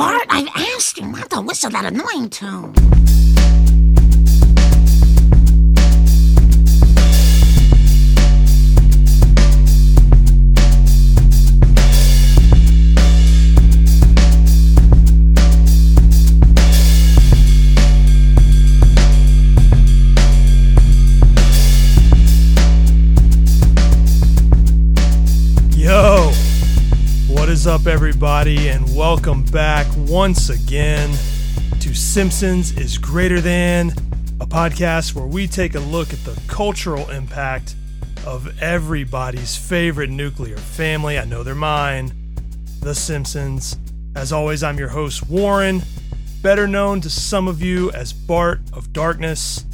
Bart, I've asked you not to whistle that annoying tune. Is up, everybody, and welcome back once again to Simpsons is Greater Than, a podcast where we take a look at the cultural impact of everybody's favorite nuclear family. I know they're mine, The Simpsons. As always, I'm your host, Warren, better known to some of you as Bart of Darkness.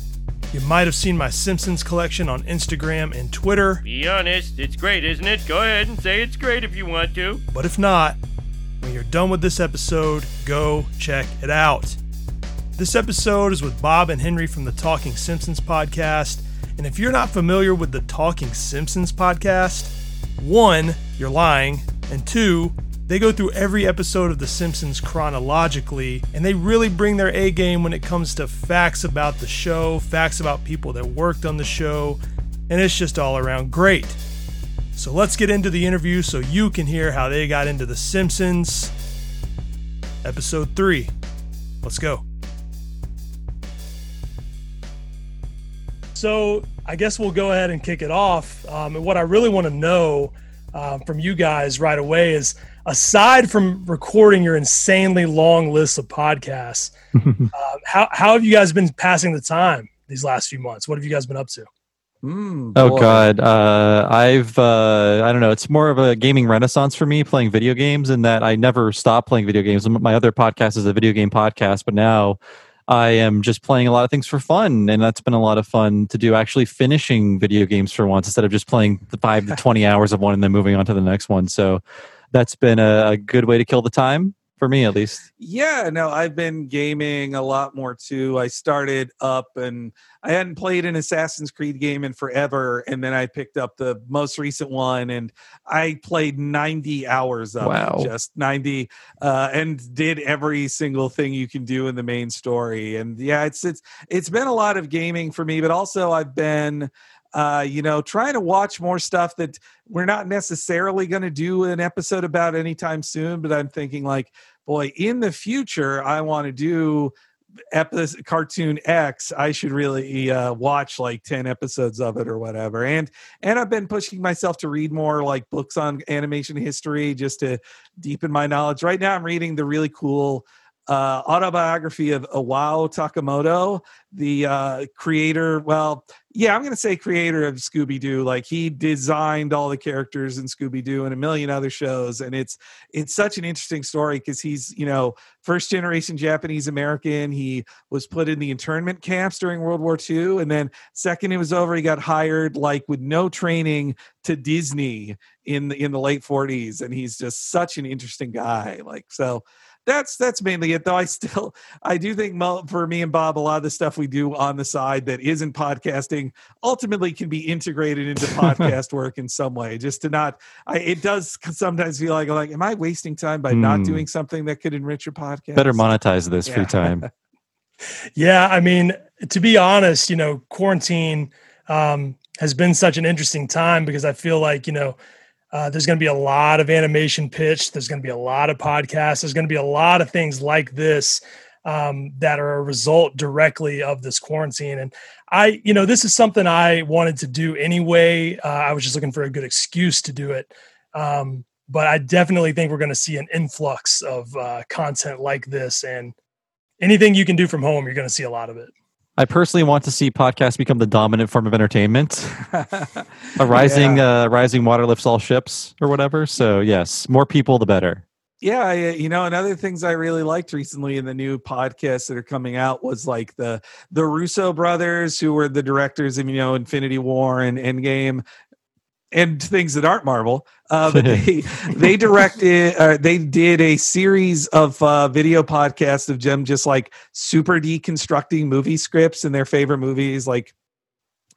You might have seen my Simpsons collection on Instagram and Twitter. Be honest, it's great, isn't it? Go ahead and say it's great if you want to. But if not, when you're done with this episode, go check it out. This episode is with Bob and Henry from the Talking Simpsons podcast. And if you're not familiar with the Talking Simpsons podcast, one, you're lying, and two, they go through every episode of The Simpsons chronologically, and they really bring their A game when it comes to facts about the show, facts about people that worked on the show, and it's just all around great. So let's get into the interview so you can hear how they got into The Simpsons. Episode 3. Let's go. So I guess we'll go ahead and kick it off. Um, and what I really want to know um, from you guys right away is aside from recording your insanely long list of podcasts, uh, how, how have you guys been passing the time these last few months? What have you guys been up to? Mm, Oh. God, uh, I've uh, I don't know. It's more of a gaming renaissance for me playing video games, and that I never stop playing video games. My other podcast is a video game podcast, but now I am just playing a lot of things for fun, and that's been a lot of fun to do. Actually, finishing video games for once instead of just playing the five to twenty hours of one and then moving on to the next one. So that's been a, a good way to kill the time for me, at least. Yeah, no, I've been gaming a lot more too. I started up and I hadn't played an Assassin's Creed game in forever. And then I picked up the most recent one and I played 90 hours of Wow. it, just 90, uh, and did every single thing you can do in the main story. And yeah, it's, it's, it's been a lot of gaming for me, but also I've been, uh, you know, trying to watch more stuff that we're not necessarily going to do an episode about anytime soon, but I'm thinking like, boy, in the future, I want to do episode cartoon X. I should really uh, watch like 10 episodes of it or whatever. And, and I've been pushing myself to read more like books on animation history just to deepen my knowledge. Right now, I'm reading the really cool uh, autobiography of Iwao Takamoto, the uh, creator. Well, yeah, I'm going to say creator of Scooby Doo. Like he designed all the characters in Scooby Doo and a million other shows, and it's it's such an interesting story because he's you know first generation Japanese American. He was put in the internment camps during World War II, and then second it was over, he got hired like with no training to Disney in the in the late 40s, and he's just such an interesting guy. Like so that's that's mainly it though i still i do think for me and bob a lot of the stuff we do on the side that isn't podcasting ultimately can be integrated into podcast work in some way just to not I, it does sometimes feel like like am i wasting time by not Hmm. doing something that could enrich your podcast Better monetize this free time. Yeah, I mean, to be honest, you know, quarantine um, has been such an interesting time because I feel like, you know, uh, there's going to be a lot of animation pitched. There's going to be a lot of podcasts. There's going to be a lot of things like this um, that are a result directly of this quarantine. And I, you know, this is something I wanted to do anyway. Uh, I was just looking for a good excuse to do it. Um, but I definitely think we're going to see an influx of uh, content like this. And anything you can do from home, you're going to see a lot of it. I personally want to see podcasts become the dominant form of entertainment. A rising, uh, rising water lifts all ships, or whatever. So yes, more people, the better. yeah I, uh, you know and other things i really liked recently in the new podcasts that are coming out was like the the russo brothers who were the directors of you know infinity war and endgame and things that aren't marvel uh, but they they directed uh, they did a series of uh, video podcasts of them just like super deconstructing movie scripts and their favorite movies like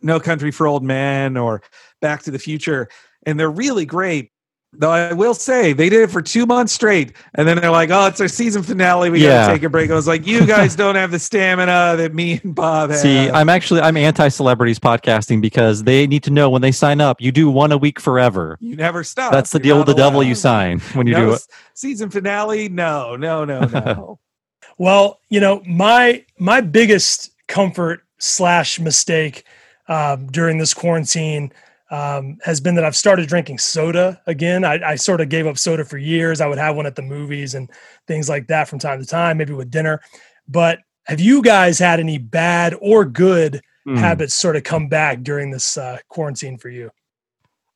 no country for old men or back to the future and they're really great Though I will say they did it for two months straight, and then they're like, "Oh, it's our season finale. We Yeah. gotta take a break." I was like, "You guys don't have the stamina that me and Bob have." See, I'm actually I'm anti-celebrities podcasting because they need to know when they sign up, you do one a week forever. you never stop. That's the You're deal with the not devil you sign when you No do it. season finale. No, no, no, no. Well, you know, my my biggest comfort slash mistake um, during this quarantine um, has been that I've started drinking soda again. I, I sort of gave up soda for years. I would have one at the movies and things like that from time to time, maybe with dinner. But have you guys had any bad or good Hmm. habits sort of come back during this uh, quarantine for you?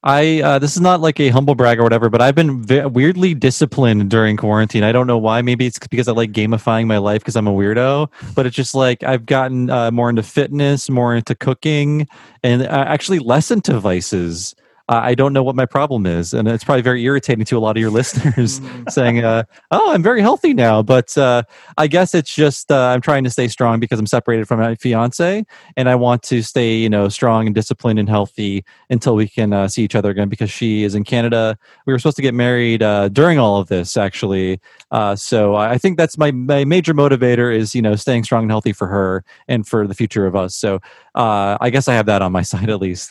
I uh, this is not like a humble brag or whatever, but I've been ve- weirdly disciplined during quarantine. I don't know why. Maybe it's because I like gamifying my life because I'm a weirdo. But it's just like I've gotten uh, more into fitness, more into cooking, and uh, actually less into vices. Uh, I don't know what my problem is, and it's probably very irritating to a lot of your listeners, saying, uh, "Oh, I'm very healthy now." But uh, I guess it's just uh, I'm trying to stay strong because I'm separated from my fiance, and I want to stay, you know, strong and disciplined and healthy until we can uh, see each other again because she is in Canada. We were supposed to get married uh, during all of this, actually. Uh, so I I think that's my, my major motivator is, you know, staying strong and healthy for her and for the future of us. So uh, I guess I have that on my side at least.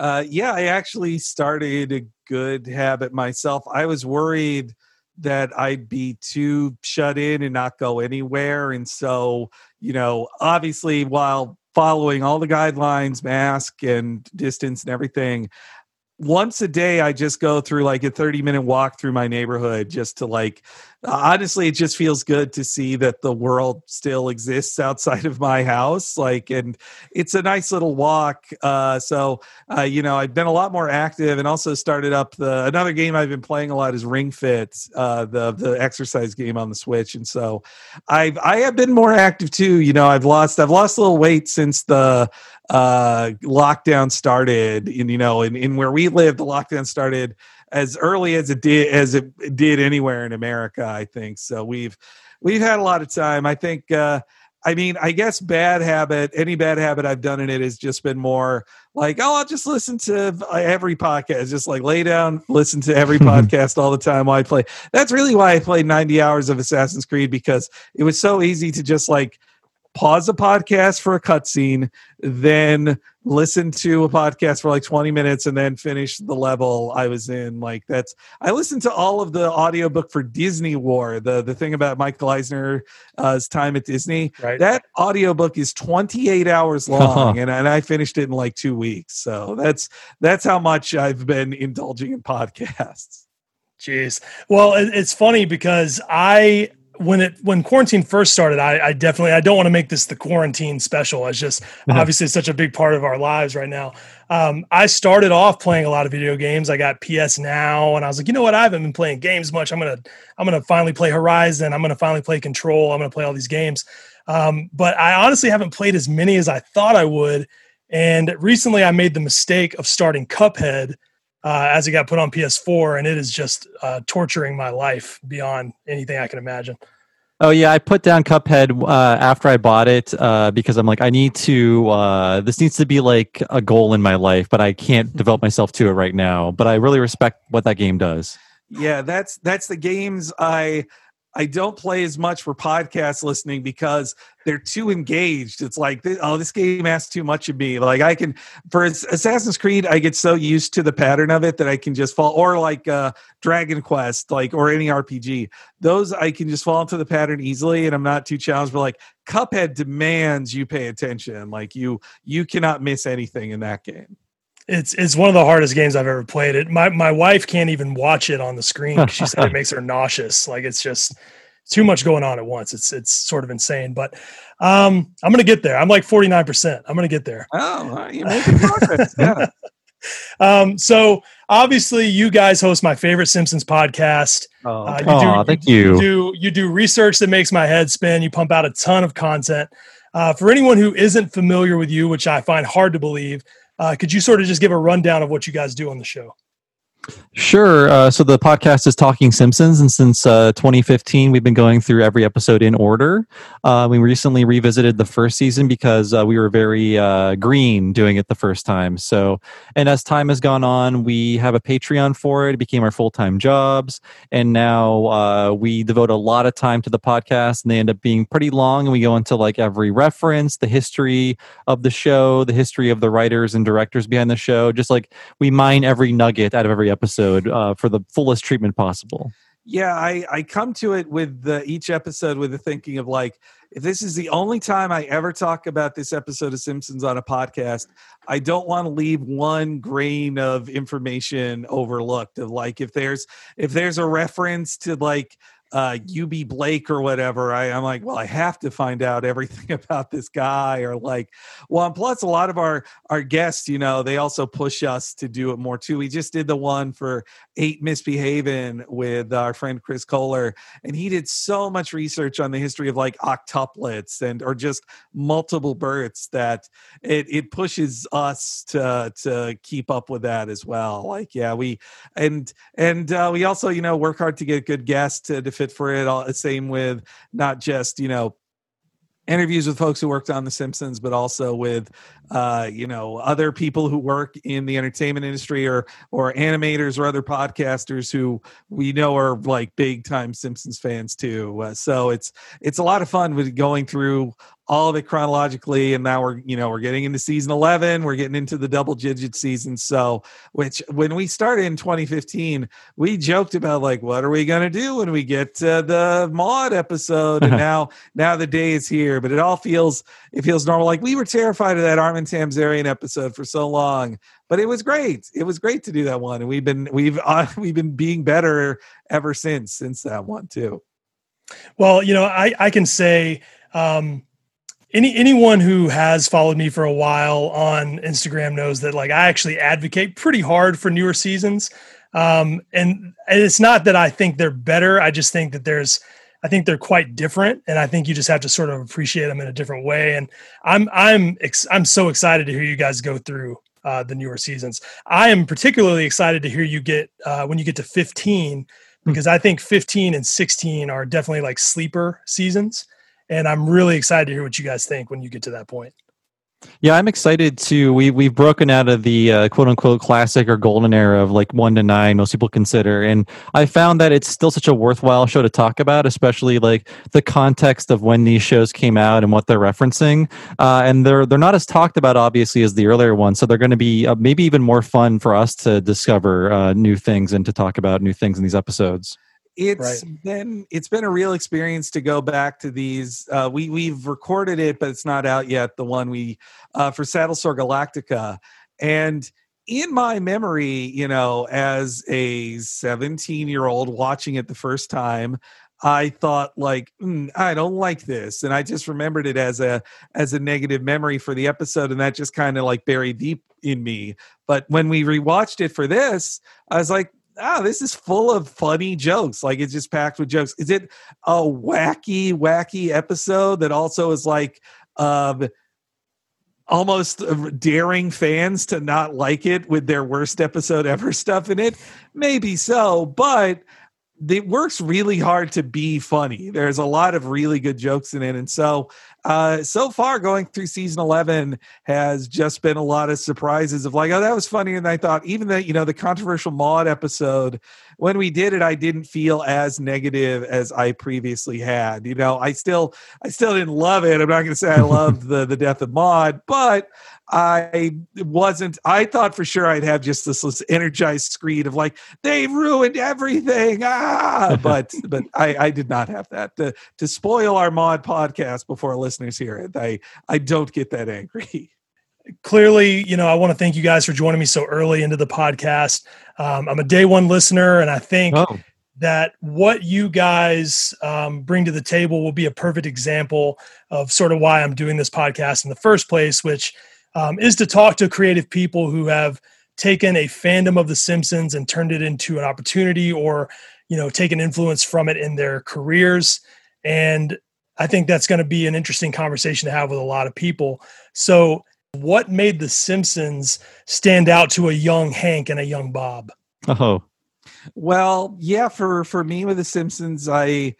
Uh, yeah, I actually started a good habit myself. I was worried that I'd be too shut in and not go anywhere. And so, you know, obviously, while following all the guidelines, mask and distance and everything, once a day, I just go through like a 30 minute walk through my neighborhood just to like, honestly, it just feels good to see that the world still exists outside of my house. Like, and it's a nice little walk. Uh, so, uh, you know, I've been a lot more active and also started up the another game I've been playing a lot is Ring Fit, uh, the the exercise game on the Switch, and so I've I have been more active too. You know, I've lost I've lost a little weight since the uh, lockdown started. And you know, in, in where we live, the lockdown started as early as it did as it did anywhere in America. I think so. We've we've had a lot of time. I think. Uh, I mean, I guess bad habit, any bad habit I've done in it has just been more like, oh, I'll just listen to every podcast, just like lay down, listen to every podcast all the time while I play. That's really why I played 90 hours of Assassin's Creed because it was so easy to just like pause a podcast for a cutscene, then listen to a podcast for like 20 minutes and then finish the level I was in. Like that's I listened to all of the audiobook for Disney War, the the thing about Michael Eisner's uh, time at Disney. Right. That audiobook is 28 hours long and, and I finished it in like 2 weeks. So that's that's how much I've been indulging in podcasts. Jeez. Well, it's funny because I when it when quarantine first started, I, I definitely I don't want to make this the quarantine special. It's just obviously it's such a big part of our lives right now. Um, I started off playing a lot of video games. I got PS Now, and I was like, you know what? I haven't been playing games much. I'm gonna I'm gonna finally play Horizon. I'm gonna finally play Control. I'm gonna play all these games. Um, but I honestly haven't played as many as I thought I would. And recently, I made the mistake of starting Cuphead uh, as it got put on PS4, and it is just uh, torturing my life beyond anything I can imagine. Oh yeah, I put down Cuphead uh, after I bought it uh, because I'm like, I need to. Uh, this needs to be like a goal in my life, but I can't develop myself to it right now. But I really respect what that game does. Yeah, that's that's the games I I don't play as much for podcast listening because they're too engaged. It's like, oh, this game asks too much of me. Like I can, for Assassin's Creed, I get so used to the pattern of it that I can just fall, or like uh, Dragon Quest, like or any RPG. Those I can just fall into the pattern easily, and I'm not too challenged. But like Cuphead demands you pay attention. Like you, you cannot miss anything in that game. It's it's one of the hardest games I've ever played. It my my wife can't even watch it on the screen. She said it makes her nauseous. Like it's just too much going on at once. It's it's sort of insane. But um, I'm gonna get there. I'm like 49. percent I'm gonna get there. Oh, you're making progress. yeah. Um, so obviously, you guys host my favorite Simpsons podcast. Oh, Uh, Aw, thank you. You do you do research that makes my head spin. You pump out a ton of content. Uh, for anyone who isn't familiar with you, which I find hard to believe, uh, could you sort of just give a rundown of what you guys do on the show? Sure. Uh, so the podcast is Talking Simpsons, and since uh, 2015, we've been going through every episode in order. Uh, we recently revisited the first season because uh, we were very uh, green doing it the first time. So, and as time has gone on, we have a Patreon for it. It became our full time jobs, and now uh, we devote a lot of time to the podcast, and they end up being pretty long. And we go into like every reference, the history of the show, the history of the writers and directors behind the show. Just like we mine every nugget out of every episode uh, for the fullest treatment possible. Yeah, I, I come to it with the, each episode with the thinking of like, if this is the only time I ever talk about this episode of Simpsons on a podcast, I don't want to leave one grain of information overlooked. Of like, if there's if there's a reference to like uh, UB Blake or whatever, I, I'm like, well, I have to find out everything about this guy, or like, well, and plus a lot of our our guests, you know, they also push us to do it more too. We just did the one for Eight Misbehaving with our friend Chris Kohler, and he did so much research on the history of like octuplets and or just multiple births that it it pushes us to to keep up with that as well. Like, yeah, we and and uh, we also you know work hard to get good guests to fit for it. All same with not just you know interviews with folks who worked on The Simpsons, but also with uh, you know other people who work in the entertainment industry or or animators or other podcasters who we know are like big time Simpsons fans too. Uh, so it's it's a lot of fun with going through all of it chronologically and now we're you know we're getting into season 11 we're getting into the double digit season. So which when we started in 2015 we joked about like what are we going to do when we get to the Maude episode? And now now the day is here but it all feels it feels normal. Like we were terrified of that armin tamzarian episode for so long but it was great. It was great to do that one and we've been we've uh, we've been being better ever since since that one too. Well you know i i can say um any anyone who has followed me for a while on Instagram knows that like I actually advocate pretty hard for newer seasons. Um, and, it's not that I think they're better. I just think that there's I think they're quite different, and I think you just have to sort of appreciate them in a different way. And I'm I'm ex- I'm so excited to hear you guys go through uh, the newer seasons. I am particularly excited to hear you get uh, when you get to 15 because I think 15 and 16 are definitely like sleeper seasons and I'm really excited to hear what you guys think when you get to that point. Yeah, I'm excited to. We we've broken out of the uh, quote unquote classic or golden era of like one to nine. Most people consider, and I found that it's still such a worthwhile show to talk about, especially like the context of when these shows came out and what they're referencing. Uh, and they're they're not as talked about, obviously, as the earlier ones. So they're going to be uh, maybe even more fun for us to discover uh, new things and to talk about new things in these episodes it's right. been it's been a real experience to go back to these uh, we we've recorded it but it's not out yet the one we uh, for Saddlesore Galactica and in my memory you know as a 17 year old watching it the first time I thought like mm, I don't like this, and I just remembered it as a as a negative memory for the episode, and that just kind of like buried deep in me. But when we rewatched it for this, I was like, ah, this is full of funny jokes. Like it's just packed with jokes. Is it a wacky, wacky episode that also is like um almost daring fans to not like it with their worst episode ever stuff in it? Maybe so, but it works really hard to be funny. There's a lot of really good jokes in it. And so uh, so far going through season 11 has just been a lot of surprises of like oh that was funny and i thought even that you know the controversial Maude episode when we did it i didn't feel as negative as i previously had you know i still i still didn't love it i'm not going to say i loved the the death of Maude but I wasn't. I thought for sure I'd have just this, this energized screed of like they ruined everything. Ah, but but I, I did not have that to, to spoil our Maude podcast before listeners hear it. I I don't get that angry. Clearly, you know, I want to thank you guys for joining me so early into the podcast. Um, I'm a day one listener, and I think. Oh that what you guys um, bring to the table will be a perfect example of sort of why I'm doing this podcast in the first place, which um, is to talk to creative people who have taken a fandom of The Simpsons and turned it into an opportunity or, you know, taken influence from it in their careers. And I think that's going to be an interesting conversation to have with a lot of people. So, what made The Simpsons stand out to a young Hank and a young Bob? Oh, Well, yeah, for for me with The Simpsons, I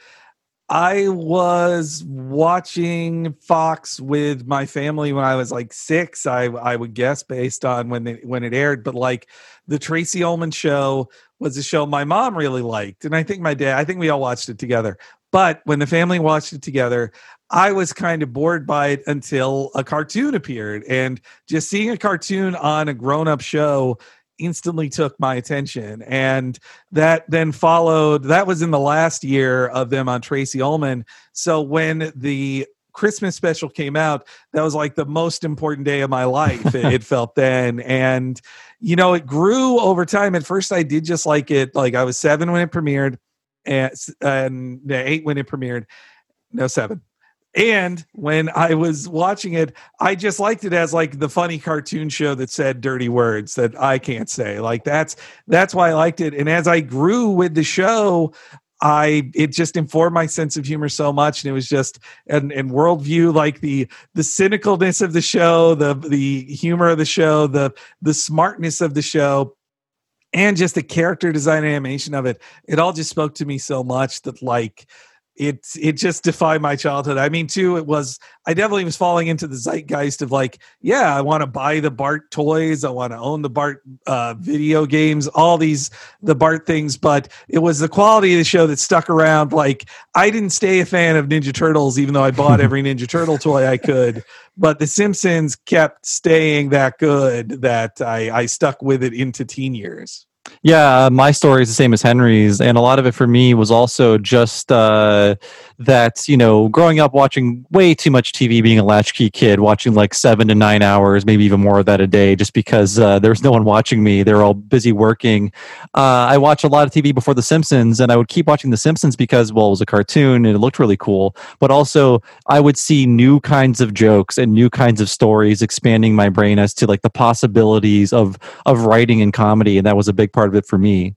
I was watching Fox with my family when I was like six. I I would guess based on when it when it aired, but like the Tracey Ullman show was a show my mom really liked, and I think my dad. I think we all watched it together. But when the family watched it together, I was kind of bored by it until a cartoon appeared, and just seeing a cartoon on a grown up show instantly took my attention and that then followed that was in the last year of them on tracey ullman. So when the christmas special came out that was like the most important day of my life it, it felt then and you know it grew over time. At first i did just like it like i was seven when it premiered and, and eight when it premiered no seven and when I was watching it, I just liked it as like the funny cartoon show that said dirty words that I can't say. Like that's that's why I liked it. And as I grew with the show, I it just informed my sense of humor so much, and it was just and and worldview, like the the cynicalness of the show, the the humor of the show, the the smartness of the show, and just the character design animation of it. It all just spoke to me so much that like it it just defied my childhood. I mean, too, it was I definitely was falling into the zeitgeist of like, yeah, I want to buy the Bart toys, I want to own the Bart uh, video games, all these the Bart things, but it was the quality of the show that stuck around. Like, I didn't stay a fan of Ninja Turtles, even though I bought every Ninja Turtle toy I could. But The Simpsons kept staying that good that I, I stuck with it into teen years. Yeah, uh, my story is the same as Henry's, and a lot of it for me was also just uh, that you know, growing up watching way too much TV, being a latchkey kid, watching like seven to nine hours, maybe even more of that a day, just because uh, there was no one watching me. They're all busy working. Uh, I watched a lot of TV before The Simpsons, and I would keep watching The Simpsons because, well, it was a cartoon and it looked really cool. But also, I would see new kinds of jokes and new kinds of stories, expanding my brain as to like the possibilities of of writing and comedy, and that was a big part of it for me.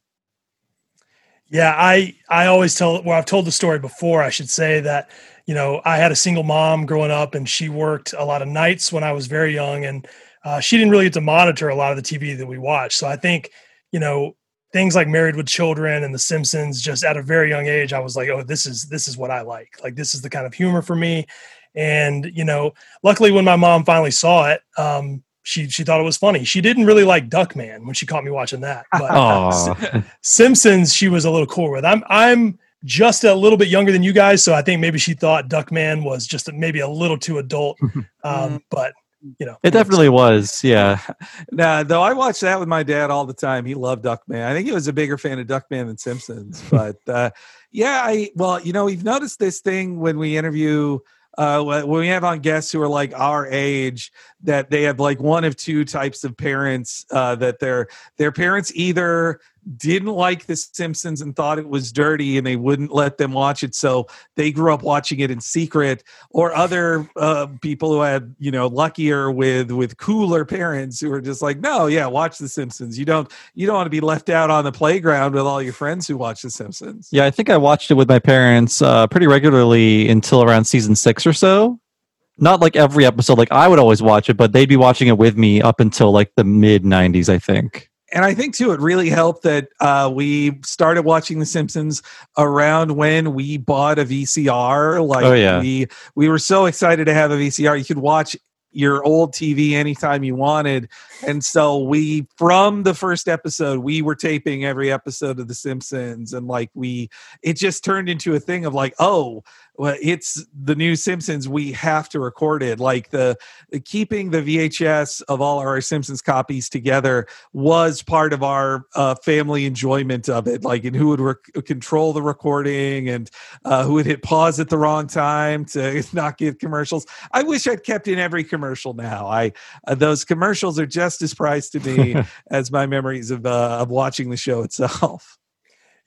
Yeah, I I always tell well I've told the story before. I should say that you know I had a single mom growing up, and she worked a lot of nights when I was very young, and uh, she didn't really get to monitor a lot of the TV that we watched. So I think you know things like Married with Children and The Simpsons, just at a very young age, I was like, oh, this is this is what I like. Like this is the kind of humor for me. And you know, luckily when my mom finally saw it, um, she she thought it was funny. She didn't really like Duckman when she caught me watching that. But Aw. Simpsons, she was a little cool with. I'm I'm just a little bit younger than you guys, so I think maybe she thought Duckman was just maybe a little too adult. Um, but you know, It definitely was, yeah. Nah, though I watched that with my dad all the time. He loved Duckman. I think he was a bigger fan of Duckman than Simpsons. But uh, yeah, I well, you know, we've noticed this thing when we interview uh, when we have on guests who are like our age that they have like one of two types of parents uh, that their their parents either didn't like the simpsons and thought it was dirty and they wouldn't let them watch it so they grew up watching it in secret or other uh, people who had you know luckier with with cooler parents who were just like no yeah watch the simpsons you don't you don't want to be left out on the playground with all your friends who watch the simpsons Yeah, I think I watched it with my parents uh, pretty regularly until around season six or so. Not like every episode, like I would always watch it, but they'd be watching it with me up until like the mid 90s, I think. And I think too, it really helped that uh, we started watching The Simpsons around when we bought a VCR. Like, Oh, yeah. we we were so excited to have a VCR. You could watch your old TV anytime you wanted, and so we, from the first episode, we were taping every episode of The Simpsons, and like we, it just turned into a thing of like, oh. Well, it's the new Simpsons. We have to record it. Like the, the keeping the VHS of all our Simpsons copies together was part of our uh, family enjoyment of it. Like, and who would rec- control the recording and uh, who would hit pause at the wrong time to not give commercials. I wish I'd kept in every commercial now. I uh, those commercials are just as prized to me as my memories of uh, of watching the show itself.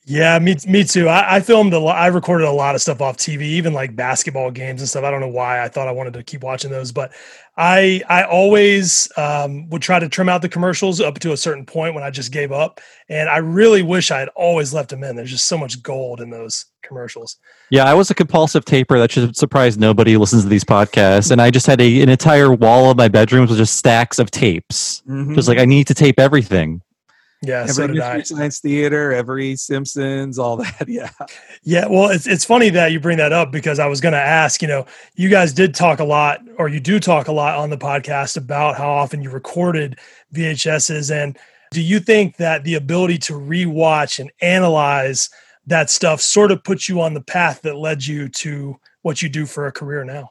Yeah, me me too. I, I filmed a lot. I recorded a lot of stuff off TV, even like basketball games and stuff. I don't know why I thought I wanted to keep watching those, but I I always um, would try to trim out the commercials up to a certain point when I just gave up. And I really wish I had always left them in. There's just so much gold in those commercials. Yeah, I was a compulsive taper. That should surprise nobody who listens to these podcasts. And I just had a, an entire wall of my bedrooms with just stacks of tapes. Mhm. Just like I need to tape everything. Yeah, so every did I. Science Theater, every Simpsons, all that. Yeah. Yeah, well, it's it's funny that you bring that up because I was going to ask. You know, you guys did talk a lot, or you do talk a lot on the podcast about how often you recorded VHSs, and do you think that the ability to rewatch and analyze that stuff sort of puts you on the path that led you to what you do for a career now?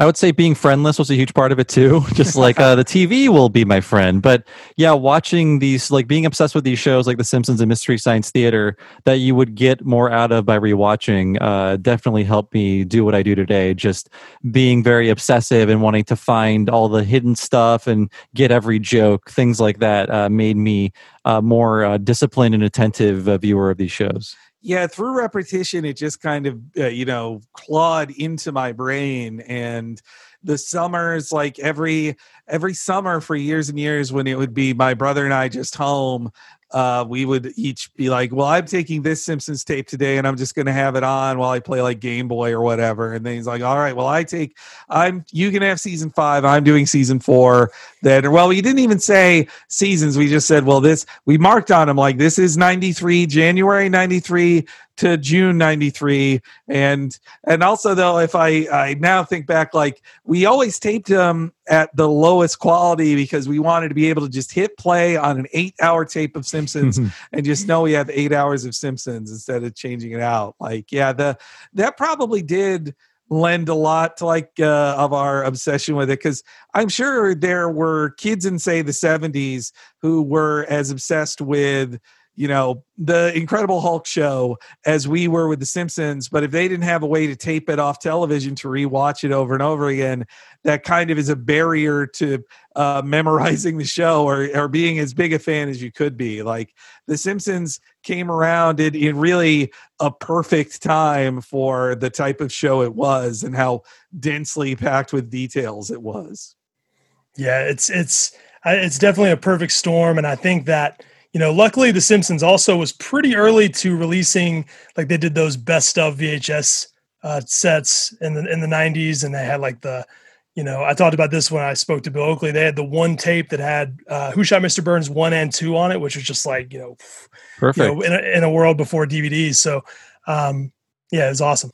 I would say being friendless was a huge part of it too. Just like uh, the TV will be my friend, but yeah, watching these, like being obsessed with these shows like The Simpsons and Mystery Science Theater, that you would get more out of by rewatching, uh, definitely helped me do what I do today. Just being very obsessive and wanting to find all the hidden stuff and get every joke, things like that, uh, made me uh, more uh, disciplined and attentive uh, viewer of these shows yeah through repetition it just kind of uh, you know clawed into my brain and the summers like every every summer for years and years when it would be my brother and i just home uh, we would each be like, "Well, I'm taking this Simpsons tape today, and I'm just going to have it on while I play like Game Boy or whatever." And then he's like, "All right, well, I take, I'm you can have season five, I'm doing season four. Then, well, we didn't even say seasons. We just said, well, this we marked on him like this is '93, January '93 to June 93 and and also though if I I now think back like we always taped them at the lowest quality because we wanted to be able to just hit play on an 8 hour tape of Simpsons and just know we have 8 hours of Simpsons instead of changing it out. Like yeah the that probably did lend a lot to like uh, of our obsession with it because i'm sure there were kids in say the 70s who were as obsessed with you know the incredible hulk show as we were with the simpsons but if they didn't have a way to tape it off television to rewatch it over and over again that kind of is a barrier to uh, memorizing the show or, or being as big a fan as you could be. Like the simpsons came around in, in really a perfect time for the type of show it was and how densely packed with details it was. Yeah it's it's it's definitely a perfect storm and i think that you know, luckily The Simpsons also was pretty early to releasing like they did those best of VHS uh, sets in the in the '90s, and they had like the, you know, I talked about this when I spoke to Bill Oakley. They had the one tape that had uh, "Who Shot Mr. Burns" one and two on it, which was just like you know, perfect you know, in, a, in a world before DVDs. So, um, yeah, it was awesome.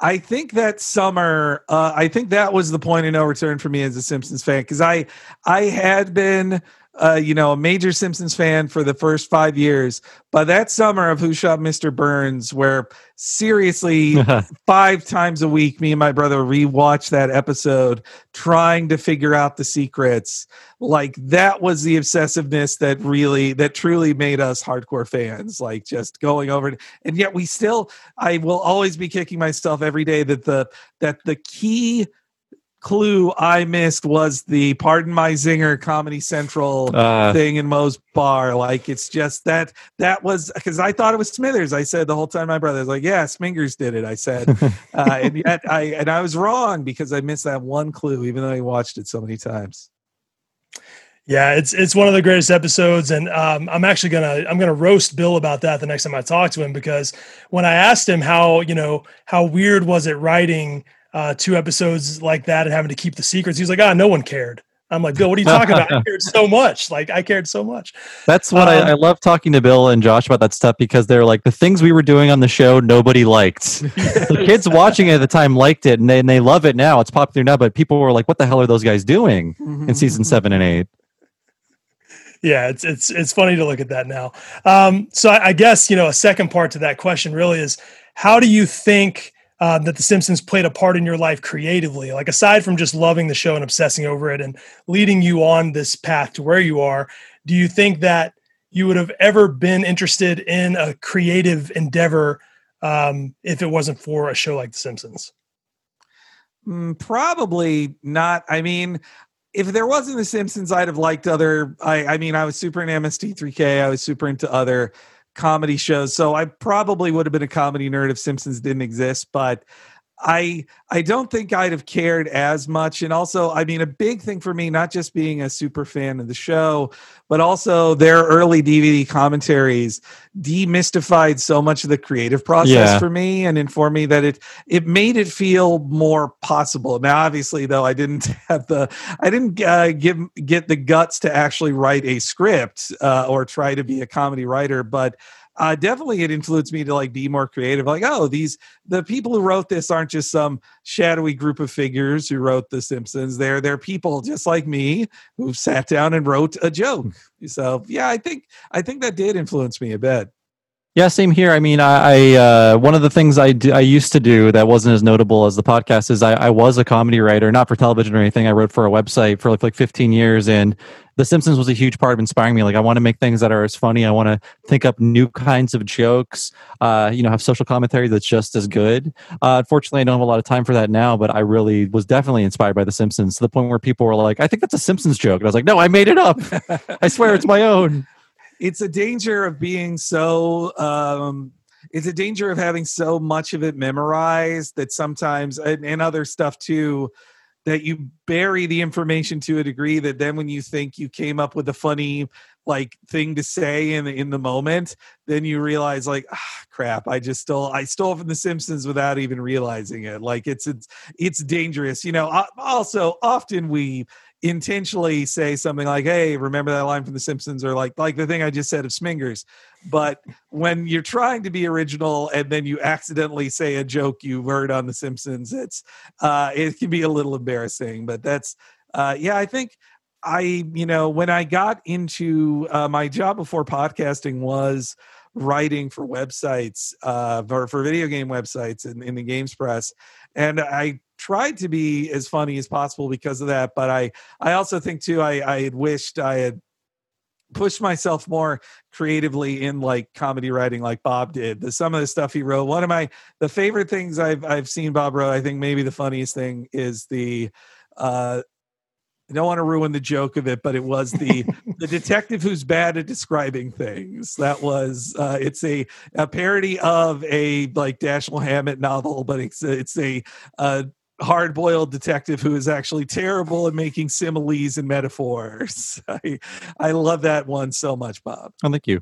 I think that summer, uh, I think that was the point of no return for me as a Simpsons fan because I I had been uh, you know, a major Simpsons fan for the first five years. But that summer of Who Shot Mr. Burns, where seriously five times a week, me and my brother rewatched that episode, trying to figure out the secrets. Like that was the obsessiveness that really, that truly made us hardcore fans. Like just going over it, and yet we still, I will always be kicking myself every day that the that the key clue I missed was the "Pardon My Zinger" Comedy Central uh, thing in Moe's bar. Like it's just that that was because I thought it was Smithers. I said the whole time my brother was like, "Yeah, Smingers did it." I said, uh, and yet I and I was wrong because I missed that one clue, even though I watched it so many times. Yeah, it's it's one of the greatest episodes, and um, I'm actually gonna I'm gonna roast Bill about that the next time I talk to him because when I asked him how you know how weird was it writing uh, two episodes like that and having to keep the secrets. He's like, ah, no one cared. I'm like, Bill, what are you talking about? I cared so much. Like, I cared so much. That's what um, I, I, love talking to Bill and Josh about that stuff because they're like the things we were doing on the show, nobody liked. the kids watching it at the time liked it and they, and they love it now. It's popular now, but people were like, what the hell are those guys doing in season seven and eight? Yeah, it's it's it's funny to look at that now. Um, so I, I guess you know a second part to that question really is how do you think um, that The Simpsons played a part in your life creatively? Like, aside from just loving the show and obsessing over it and leading you on this path to where you are, do you think that you would have ever been interested in a creative endeavor um, if it wasn't for a show like The Simpsons? Mm, probably not. I mean, if there wasn't The Simpsons, I'd have liked other. I, I mean, I was super into MST3K. I was super into other comedy shows. So I probably would have been a comedy nerd if Simpsons didn't exist. But I I don't think I'd have cared as much. And also, I mean, a big thing for me, not just being a super fan of the show, but also their early DVD commentaries demystified so much of the creative process Yeah. for me and informed me that it it made it feel more possible. Now, obviously, though, I didn't have the I didn't uh, give get the guts to actually write a script uh, or try to be a comedy writer, but uh, definitely it influenced me to like be more creative. Like, oh, these the people who wrote this aren't just some shadowy group of figures who wrote The Simpsons. They're they're people just like me who sat down and wrote a joke. So yeah, I think I think that did influence me a bit. Yeah, same here. I mean, I, I uh, one of the things I do, I used to do that wasn't as notable as the podcast is I, I was a comedy writer, not for television or anything. I wrote for a website for like like 15 years, and The Simpsons was a huge part of inspiring me. Like, I want to make things that are as funny. I want to think up new kinds of jokes. Uh, you know, have social commentary that's just as good. Uh, unfortunately, I don't have a lot of time for that now, but I really was definitely inspired by The Simpsons to the point where people were like, "I think that's a Simpsons joke," and I was like, "No, I made it up. I swear it's my own." it's a danger of being so um it's a danger of having so much of it memorized that sometimes and, and other stuff too that you bury the information to a degree that then when you think you came up with a funny like thing to say in in the moment then you realize like ah, crap i just stole i stole from the simpsons without even realizing it. Like it's it's it's dangerous you know also often we intentionally say something like hey remember that line from the simpsons? or like like the thing i just said of smingers. But when you're trying to be original and then you accidentally say a joke you heard on the simpsons it's uh it can be a little embarrassing. But that's uh yeah i think i you know when i got into uh, my job before podcasting was writing for websites uh for, for video game websites in, in the games press and i tried to be as funny as possible because of that but i i also think too i i had wished i had pushed myself more creatively in like comedy writing like bob did. The some of the stuff he wrote one of my the favorite things i've i've seen bob wrote i think maybe the funniest thing is the uh I don't want to ruin the joke of it, but it was the the detective who's bad at describing things. That was uh, it's a, a parody of a like Dashiell Hammett novel, but it's a, it's a, a hard boiled detective who is actually terrible at making similes and metaphors. I I love that one so much, Bob. Oh, thank you.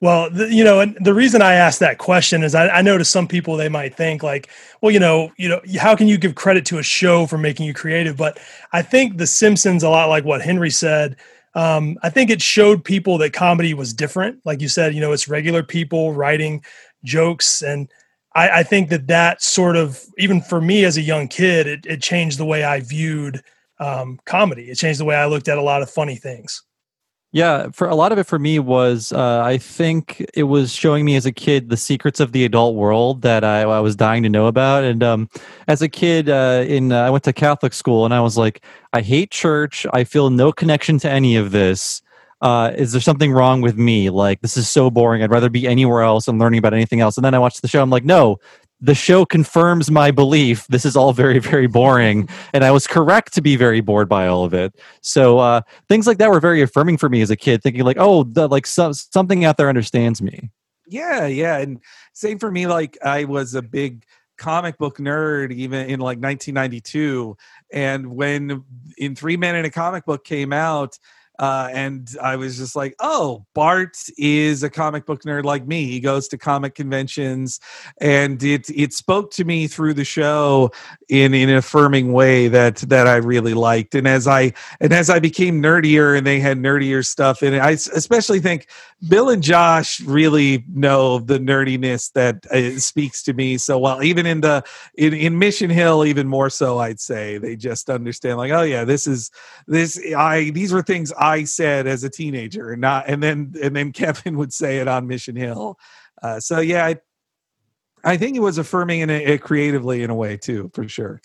Well, the, you know, and the reason I asked that question is I, I know to some people they might think like, well, you know, you know, how can you give credit to a show for making you creative? But I think The Simpsons, a lot like what Henry said, um, I think it showed people that comedy was different. Like you said, you know, it's regular people writing jokes, and I, I think that that sort of even for me as a young kid, it, it changed the way I viewed um, comedy. It changed the way I looked at a lot of funny things. Yeah, for a lot of it for me was uh, I think it was showing me as a kid the secrets of the adult world that I, I was dying to know about. And um, as a kid, uh, in uh, I went to Catholic school, and I was like, I hate church. I feel no connection to any of this. Uh, is there something wrong with me? Like this is so boring. I'd rather be anywhere else and learning about anything else. And then I watched the show. I'm like, no, the show confirms my belief this is all very very boring and i was correct to be very bored by all of it so uh, things like that were very affirming for me as a kid thinking like oh the, like so, something out there understands me Yeah, yeah, and same for me. Like I was a big comic book nerd even in like 1992, and when in Three Men in a Comic Book came out. Uh, and I was just like, oh, Bart is a comic book nerd like me. He goes to comic conventions, and it it spoke to me through the show in, in an affirming way that that I really liked. And as I and as I became nerdier, and they had nerdier stuff in I especially think Bill and Josh really know the nerdiness that uh, speaks to me so well. Even in the in, in Mission Hill, even more so, I'd say they just understand. Like, oh yeah, this is this. I these were things I said as a teenager, and not and then and then Kevin would say it on Mission Hill. Uh, so yeah, I, I think it was affirming in it creatively in a way too, for sure.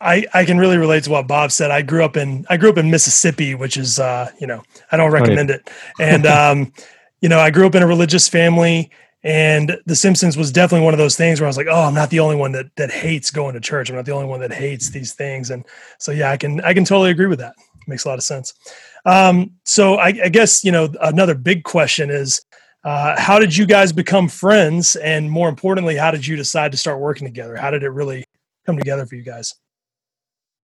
I, I can really relate to what Bob said. I grew up in I grew up in Mississippi, which is uh, you know I don't recommend it, and um, you know I grew up in a religious family, and The Simpsons was definitely one of those things where I was like, oh, I'm not the only one that that hates going to church. I'm not the only one that hates these things, and so yeah, I can I can totally agree with that. Makes a lot of sense. Um, so I, I guess you know another big question is. Uh, how did you guys become friends? And more importantly, how did you decide to start working together? How did it really come together for you guys?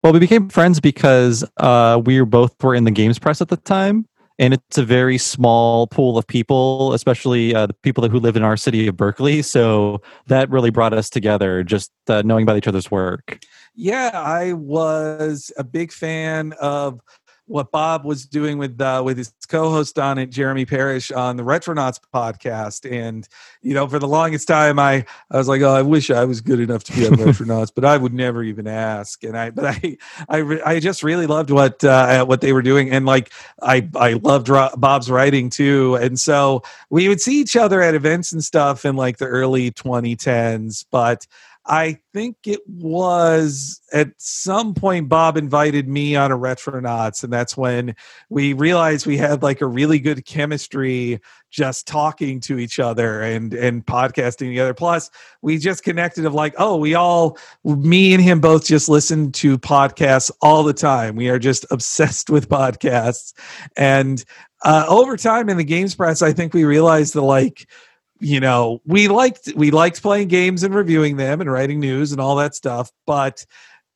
Well, we became friends because uh, we both were in the games press at the time, and it's a very small pool of people, especially uh, the people who live in our city of Berkeley. So that really brought us together, just uh, knowing about each other's work. Yeah, I was a big fan of what Bob was doing with uh, with his co-host on it, Jeremy Parrish, on the Retronauts podcast. And you know, for the longest time, I I was like, oh, I wish I was good enough to be on Retronauts, but I would never even ask. And I, but I, I, re- I just really loved what uh, what they were doing, and like I I loved Ro- Bob's writing too. And so we would see each other at events and stuff in like the early 2010s, but I think it was at some point Bob invited me on a Retronauts, and that's when we realized we had like a really good chemistry just talking to each other and and podcasting together. Plus, we just connected of like, oh, we all me and him both just listen to podcasts all the time. We are just obsessed with podcasts. And uh, over time in the games press, I think we realized that like you know we liked we liked playing games and reviewing them and writing news and all that stuff but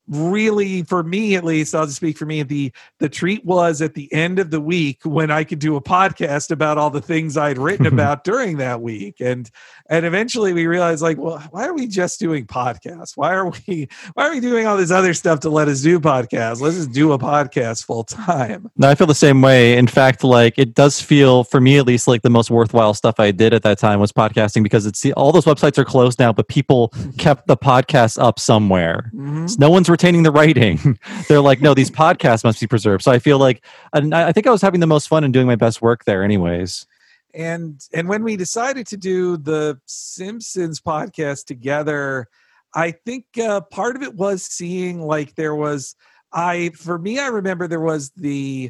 really for me at least i'll just speak for me the the treat was at the end of the week when i could do a podcast about all the things i'd written about during that week. And and eventually we realized like well why are we just doing podcasts? Why are we why are we doing all this other stuff to let us do podcasts? Let's just do a podcast full time No, I feel the same way. In fact, like it does feel for me at least like the most worthwhile stuff I did at that time was podcasting because it's all those websites are closed now, but people kept the podcast up somewhere. Mm-hmm. So no one's retaining the writing. They're like, no, these podcasts must be preserved. So I feel like, and I think I was having the most fun and doing my best work there, anyways. and and when we decided to do the simpsons podcast together i think uh, part of it was seeing like there was i for me i remember there was the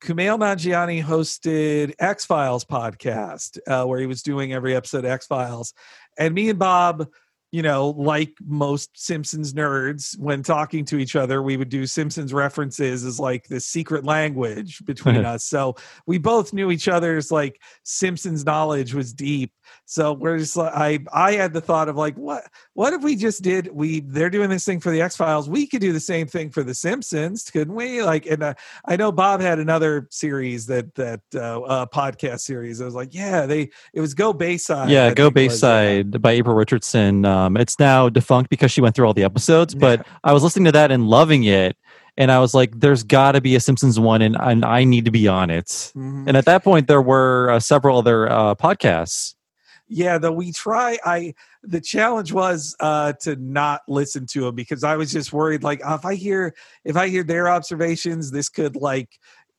kumail nanjiani hosted x files podcast uh, where he was doing every episode x files and me and bob you know, like most Simpsons nerds, when talking to each other, we would do Simpsons references as like the secret language between us. So we both knew each other's like Simpsons knowledge was deep. So we're just like I I had the thought of like what what if we just did we they're doing this thing for the X Files we could do the same thing for the Simpsons couldn't we like and uh, I know Bob had another series that that uh, uh podcast series I was like yeah they it was Go Bayside yeah, I Go it was. Bayside by April Richardson. Um, it's now defunct because she went through all the episodes, but I was listening to that and loving it. And I was like, there's got to be a Simpsons one, and, and I need to be on it. Mhm. And at that point, there were uh, several other uh, podcasts. yeah though we try i the challenge was uh to not listen to them because i was just worried like if i hear if i hear their observations this could like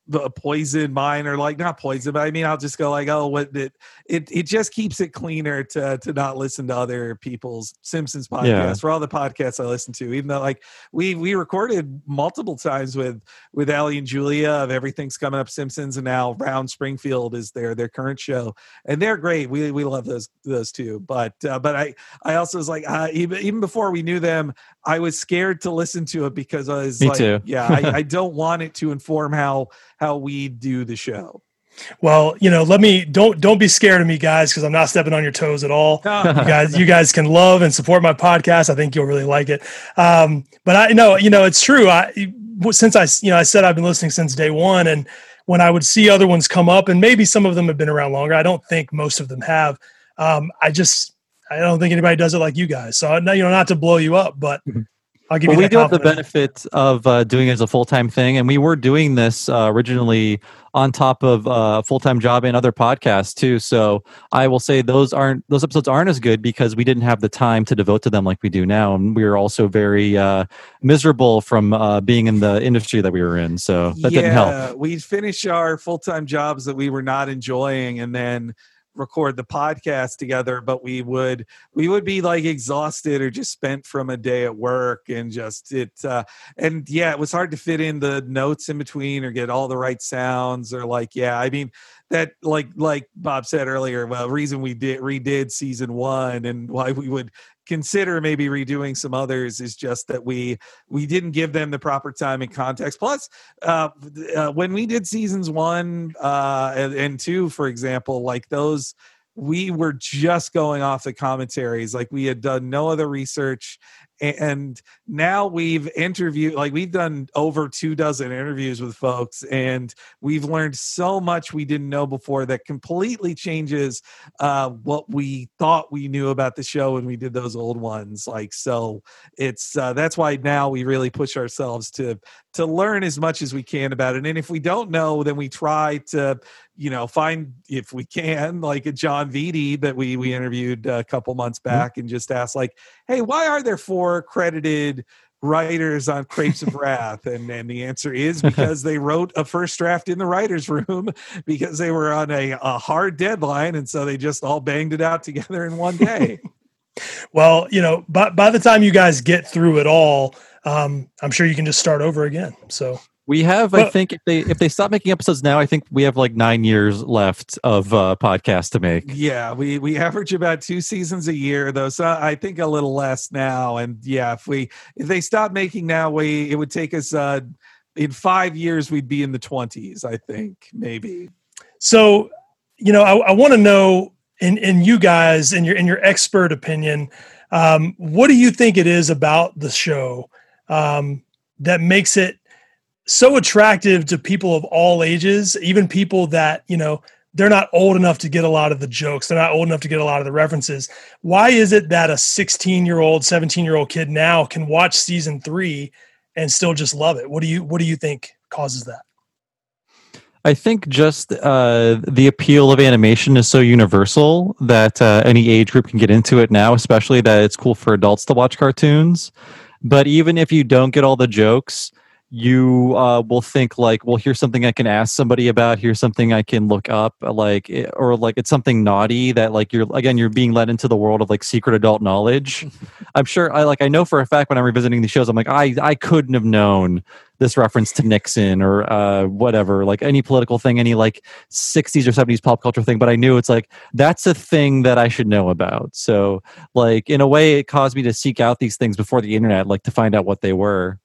the poison mine or like not poison but i mean i'll just go like oh what it it, it just keeps it cleaner to to not listen to other people's simpsons podcasts Yeah. for all the podcasts i listen to even though like we we recorded multiple times with with Allie and Julia of Everything's Coming Up Simpsons, and now Round Springfield is their their current show, and they're great. We we love those those two. But uh, but I I also was like uh, even even before we knew them, I was scared to listen to it because I was Me like, too. yeah, I, I don't want it to inform how how we do the show. Well, you know, let me don't don't be scared of me, guys, because I'm not stepping on your toes at all. you guys you guys can love and support my podcast. I think you'll really like it. Um but i know you know it's true. I since i you know i said i've been listening since day one and when i would see other ones come up and maybe some of them have been around longer i don't think most of them have. Um i just i don't think anybody does it like you guys. So no, you know not to blow you up but i'll give Well, you we that do have the benefit of uh, doing it as a full time thing, and we were doing this uh, originally on top of uh, a full time job and other podcasts too. So I will say those aren't those episodes aren't as good because we didn't have the time to devote to them like we do now, and we were also very uh, miserable from uh, being in the industry that we were in. So that didn't help. We'd finish our full time jobs that we were not enjoying, and then record the podcast together. But we would we would be like exhausted or just spent from a day at work, and just it. Uh, and yeah, it was hard to fit in the notes in between or get all the right sounds or like yeah. I mean that like like Bob said earlier. Well, reason we did redid season one and why we would consider maybe redoing some others is just that we we didn't give them the proper time and context. Plus uh, uh when we did seasons one uh and, and two for example like those we were just going off the commentaries. Like we had done no other research and now we've interviewed like we've done over two dozen interviews with folks and we've learned so much we didn't know before that completely changes uh, what we thought we knew about the show when we did those old ones like so it's uh, that's why now we really push ourselves to to learn as much as we can about it and if we don't know then we try to you know find if we can like a jon Vitti that we we interviewed a couple months Mm-hmm. back and just ask like hey why are there four credited writers on Crepes of Wrath? And and the answer is because they wrote a first draft in the writers' room because they were on a, a hard deadline, and so they just all banged it out together in one day. Well, you know, by by the time you guys get through it all, um, I'm sure you can just start over again. So We have, I think, if they if they stop making episodes now, I think we have like nine years left of uh, podcast to make. yeah, we we average about two seasons a year, though. So I think a little less now. And yeah, if we if they stop making now, we it would take us uh in five years we'd be in the twenties. I think maybe. So, you know, I, I want to know in in you guys in your in your expert opinion, um, what do you think it is about the show um, that makes it so attractive to people of all ages, even people that you know they're not old enough to get a lot of the jokes, they're not old enough to get a lot of the references. Why is it that a 16 year old, 17 year old kid now can watch season three and still just love it? What do you What do you think causes that? I think just uh, the appeal of animation is so universal that uh, any age group can get into it now, especially that it's cool for adults to watch cartoons. But even if you don't get all the jokes, you uh, will think like, well, here's something I can ask somebody about. Here's something I can look up, like, eh, or like it's something naughty that like you're again you're being led into the world of like secret adult knowledge. I'm sure I like I know for a fact when I'm revisiting these shows, I'm like I I couldn't have known this reference to Nixon or uh, whatever, like any political thing, any like 60s or 70s pop culture thing. But I knew it's like that's a thing that I should know about. So, like, in a way, it caused me to seek out these things before the internet, like to find out what they were.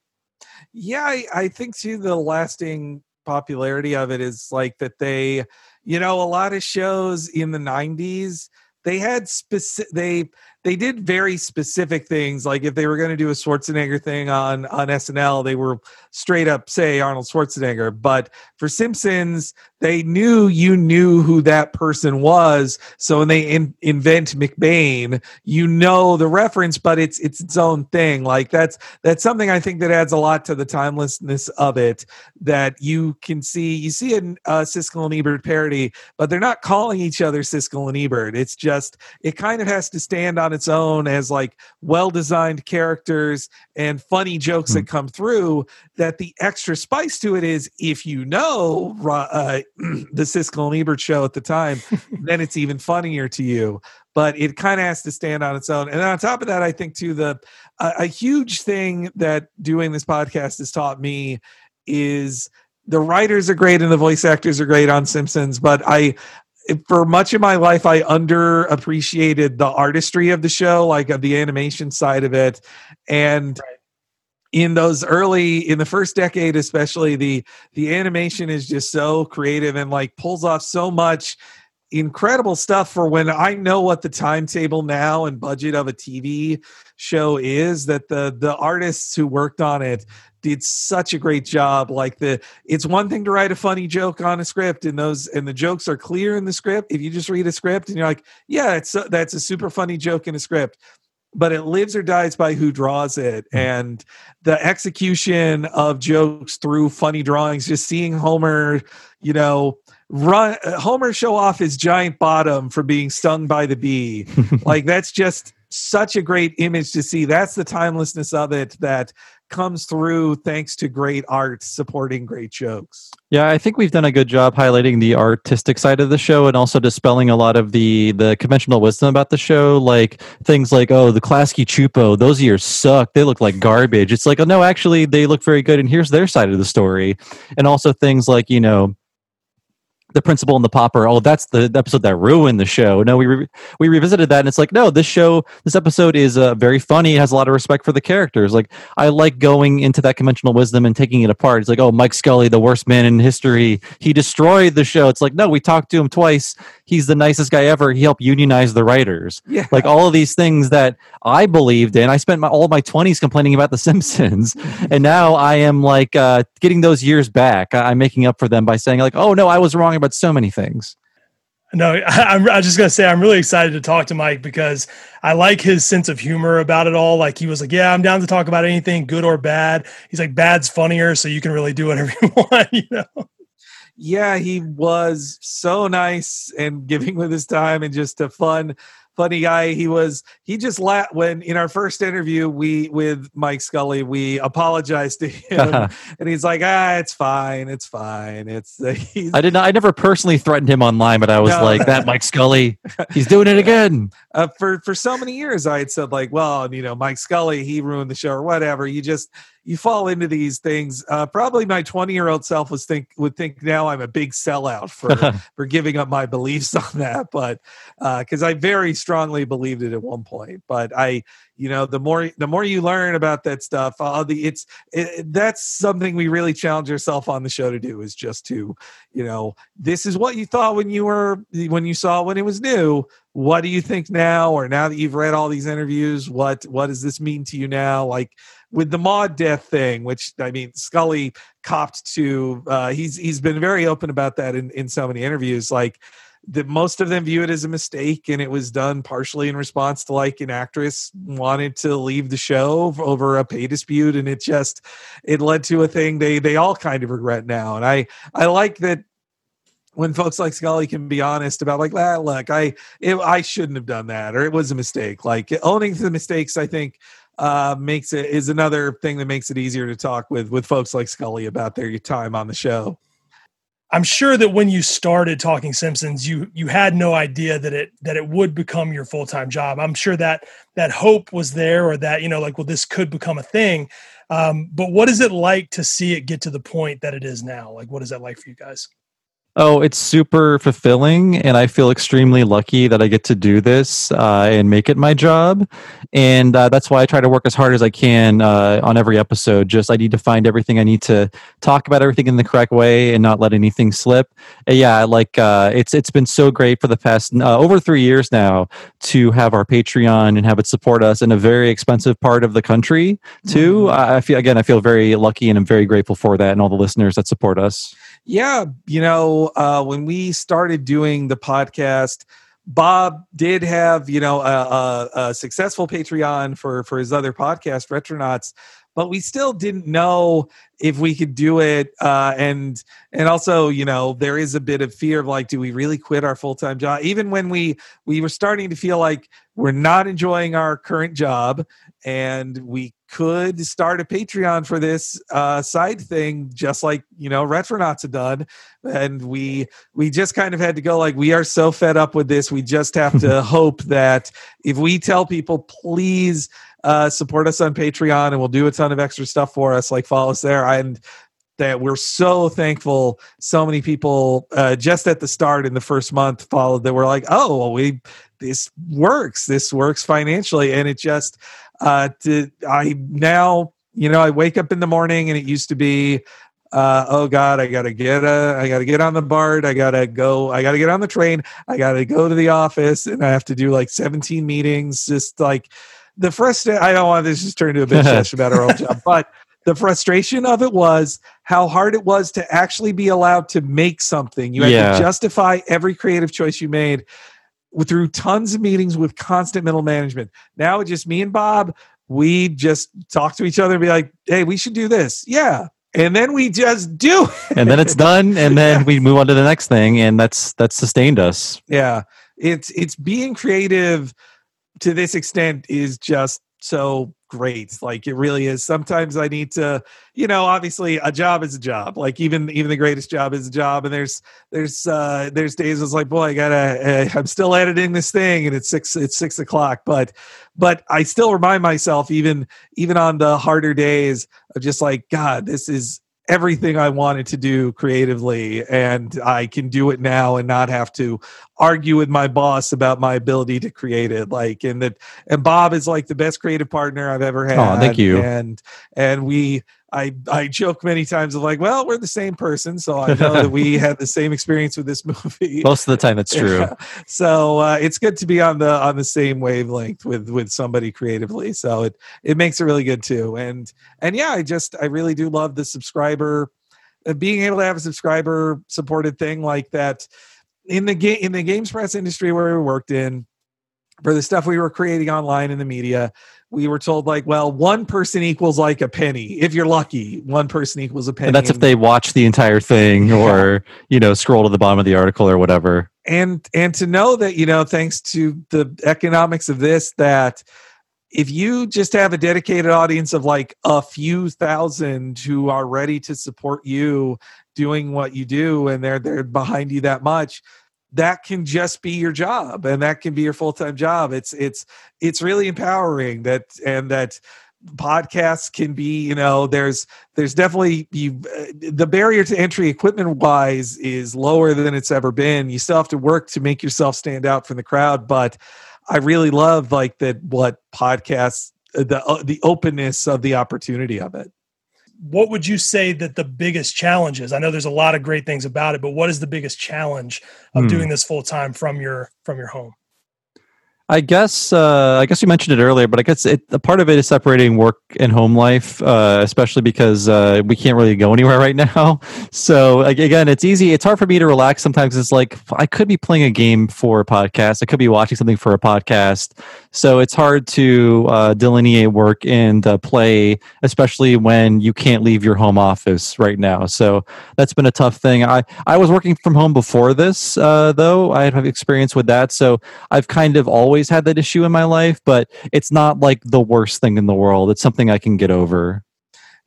Yeah, I, I think too the lasting popularity of it is like that they, you know, a lot of shows in the '90s they had specific they they did very specific things. Like if they were going to do a Schwarzenegger thing on on SNL, they were straight up say Arnold Schwarzenegger. But for Simpsons, they knew you knew who that person was. So when they in, invent McBain, you know the reference, but it's it's its own thing. Like that's that's something I think that adds a lot to the timelessness of it. That you can see you see a Siskel and Ebert parody, but they're not calling each other Siskel and Ebert. It's just it kind of has to stand on its own as like well designed characters and funny jokes that come through. That the extra spice to it is if you know uh, the Siskel and Ebert show at the time, then it's even funnier to you. But it kind of has to stand on its own. And on top of that, I think too the a, a huge thing that doing this podcast has taught me is the writers are great and the voice actors are great on Simpsons, but I for much of my life I underappreciated the artistry of the show, like of the animation side of it. And in those early in the first decade especially the the animation is just so creative and like pulls off so much incredible stuff for when I know what the timetable now and budget of a TV show is that the the artists who worked on it did such a great job like the it's one thing to write a funny joke on a script and those and the jokes are clear in the script. If you just read a script and you're like yeah it's a, that's a super funny joke in a script but it lives or dies by who draws it. Hmm. And the execution of jokes through funny drawings just seeing homer you know run homer show off his giant bottom for being stung by the bee. Like that's just such a great image to see. That's the timelessness of it that comes through thanks to great art supporting great jokes Yeah, I think we've done a good job highlighting the artistic side of the show and also dispelling a lot of the the conventional wisdom about the show, like things like, oh, the Klasky Csupo, those ears suck. They look like garbage. It's like, oh no, actually they look very good and here's their side of the story. And also things like, you know, the principal and the pauper oh that's the episode that ruined the show. No we re- we revisited that and it's like no this show this episode is uh, very funny. It has a lot of respect for the characters. Like i like going into that conventional wisdom and taking it apart. It's like oh mike scully the worst man in history. He destroyed the show. It's like no we talked to him twice. He's the nicest guy ever. He helped unionize the writers. Yeah. like all of these things that i believed in. I spent my, all of my 20s complaining about the simpsons. And now i am like uh, getting those years back. I- i'm making up for them by saying like oh no i was wrong about so many things No, I, I'm, I was just gonna say I'm really excited to talk to Mike because I like his sense of humor about it all. Like he was like, "Yeah, I'm down to talk about anything, good or bad." He's like, "Bad's funnier, so you can really do whatever you want." You know? yeah, he was so nice and giving with his time and just a fun, funny guy. He was. He just laughed when in our first interview we with Mike Scully we apologized to him and he's like, ah, it's fine, it's fine. It's I did not. I never personally threatened him online, but I was No. like, "That Mike Scully, he's doing it again." uh, for for so many years I had said like, well, you know, Mike Scully, he ruined the show or whatever. You just you fall into these things. Uh, probably my 20 year old self was think would think now I'm a big sellout for for giving up my beliefs on that, but because I very strongly believed it at one point. But I, you know, the more the more you learn about that stuff, uh, the it's it, that's something we really challenge ourselves on the show to do is just to, you know, this is what you thought when you were when you saw when it was new what do you think now or now that you've read all these interviews what what does this mean to you now like with the maude death thing which i mean scully copped to uh he's he's been very open about that in in so many interviews like that most of them view it as a mistake and it was done partially in response to like an actress wanted to leave the show over a pay dispute and it just it led to a thing they they all kind of regret now and i i like that when folks like Scully can be honest about like, ah, look, I it, I shouldn't have done that, or it was a mistake. Like owning the mistakes, I think uh, makes it is another thing that makes it easier to talk with with folks like Scully about their time on the show. I'm sure that when you started talking Simpsons, you you had no idea that it that it would become your full time job. I'm sure that that hope was there, or that you know, like, well, this could become a thing. Um, but what is it like to see it get to the point that it is now? Like, what is that like for you guys? Oh, it's super fulfilling, and I feel extremely lucky that I get to do this uh, and make it my job. And uh, that's why I try to work as hard as I can uh, on every episode. Just I need to find everything I need to talk about everything in the correct way and not let anything slip. And yeah, like uh, it's it's been so great for the past uh, over three years now to have our Patreon and have it support us in a very expensive part of the country too. I I feel again, I feel very lucky and I'm very grateful for that and all the listeners that support us. Yeah, you know, uh, when we started doing the podcast, Bob did have you know a, a, a successful Patreon for for his other podcast, Retronauts, but we still didn't know if we could do it. Uh, and and also, you know, there is a bit of fear of like, do we really quit our full time job? Even when we we were starting to feel like we're not enjoying our current job, and we could start a Patreon for this uh, side thing, just like you know Retronauts had done, and we we just kind of had to go like we are so fed up with this. We just have to hope that if we tell people, please uh, support us on Patreon, and we'll do a ton of extra stuff for us, like follow us there, and that we're so thankful. So many people uh, just at the start in the first month followed that were like, oh, well, we this works. This works financially, and it just uh to, i now you know i wake up in the morning and it used to be uh oh god i gotta get a i gotta get on the bart i gotta go i gotta get on the train i gotta go to the office and i have to do like 17 meetings just like the frustration i don't want this to just turn into a bitch session about our own job but the frustration of it was how hard it was to actually be allowed to make something you had Yeah. to justify every creative choice you made through tons of meetings with constant middle management. Now it's just me and Bob. We just talk to each other and be like, "Hey, we should do this." Yeah, and then we just do. it. and then it's done and then we move on to the next thing and that's that's sustained us yeah, it's it's being creative to this extent is just so great. Like it really is. Sometimes I need to, you know, obviously a job is a job. Like even even the greatest job is a job. And there's there's uh there's days it's like, boy, I gotta. Uh, I'm still editing this thing, and it's six it's six o'clock. But but I still remind myself even even on the harder days of just like God, this is everything I wanted to do creatively, and I can do it now and not have to argue with my boss about my ability to create it. Like, and that, and Bob is like the best creative partner I've ever had. Oh, thank you. And and we I I joke many times of like, well, we're the same person, so I know that we had the same experience with this movie. Most of the time, it's true. Yeah. So uh, it's good to be on the on the same wavelength with with somebody creatively. So it it makes it really good too. And and yeah, I just I really do love the subscriber uh, being able to have a subscriber supported thing like that in the game in the games press industry where we worked in for the stuff we were creating online in the media we were told like well one person equals like a penny. If you're lucky one person equals a penny. And that's if they watch the entire thing or, you know, scroll to the bottom of the article or whatever. and and to know that you know thanks to the economics of this that if you just have a dedicated audience of like a few thousand who are ready to support you doing what you do and they're they're behind you that much that can just be your job and that can be your full-time job. It's it's it's really empowering that and that podcasts can be you know there's there's definitely you uh, the barrier to entry equipment wise is lower than it's ever been. You still have to work to make yourself stand out from the crowd but i really love like that what podcasts uh, the uh, the openness of the opportunity of it What would you say that the biggest challenge is? I know there's a lot of great things about it, but what is the biggest challenge of Hmm. doing this full time from your from your home? I guess uh, I guess you mentioned it earlier, but I guess it, a part of it is separating work and home life, uh, especially because uh, we can't really go anywhere right now. So again, it's easy. It's hard for me to relax. Sometimes it's like I could be playing a game for a podcast. I could be watching something for a podcast. So it's hard to uh, delineate work and uh, play, especially when you can't leave your home office right now. So that's been a tough thing. I I was working from home before this, uh, though. I have experience with that, so I've kind of always had that issue in my life. But it's not like the worst thing in the world. It's something I can get over.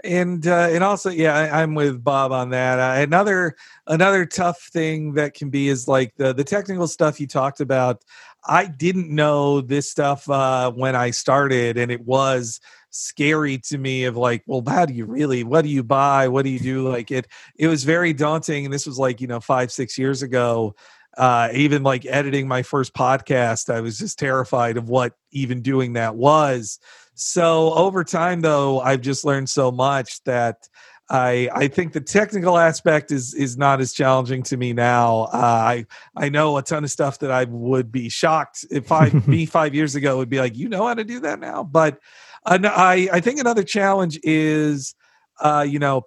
and uh, and also yeah I, i'm with bob on that uh, another another tough thing that can be is like the the technical stuff you talked about i didn't know this stuff uh, when i started and it was scary to me of like well how do you really what do you buy what do you do like it it was very daunting and this was like you know five six years ago uh, even like editing my first podcast i was just terrified of what even doing that was so over time, though, I've just learned so much that I I think the technical aspect is is not as challenging to me now. Uh, I I know a ton of stuff that I would be shocked if I me five years ago would be like, you know how to do that now. But uh, I I think another challenge is, uh, you know,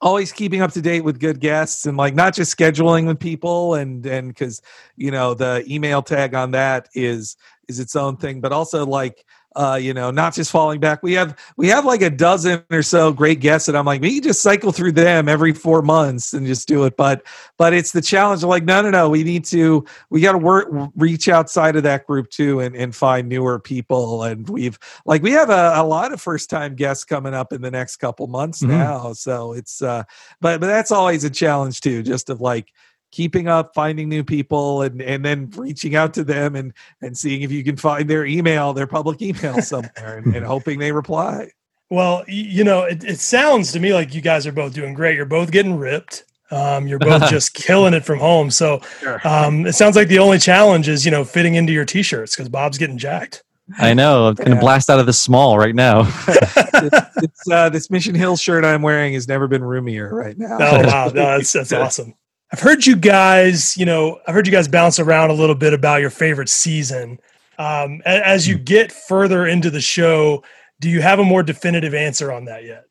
always keeping up to date with good guests and like not just scheduling with people and and because you know the email tag on that is is its own thing, but also like uh, you know, not just falling back. We have we have like a dozen or so great guests and I'm like, we can just cycle through them every four months and just do it. But but it's the challenge of like, no, no, no, we need to we gotta work reach outside of that group too and, and find newer people. And we've like we have a, a lot of first time guests coming up in the next couple months Mhm. now. So it's uh but but that's always a challenge too, just of like keeping up finding new people and and then reaching out to them and and seeing if you can find their email their public email somewhere and, and hoping they reply Well, you know, it, it sounds to me like you guys are both doing great. You're both getting ripped. Um, you're both just killing it from home. So um, it sounds like the only challenge is, you know, fitting into your t-shirts because Bob's getting jacked. I know. I'm going to Yeah. blast out of the small right now. it's, uh, this mission hill shirt i'm wearing has never been roomier right now Oh wow, no, that's that's awesome. I've heard you guys, you know, I've heard you guys bounce around a little bit about your favorite season. Um, as you get further into the show, do you have a more definitive answer on that yet?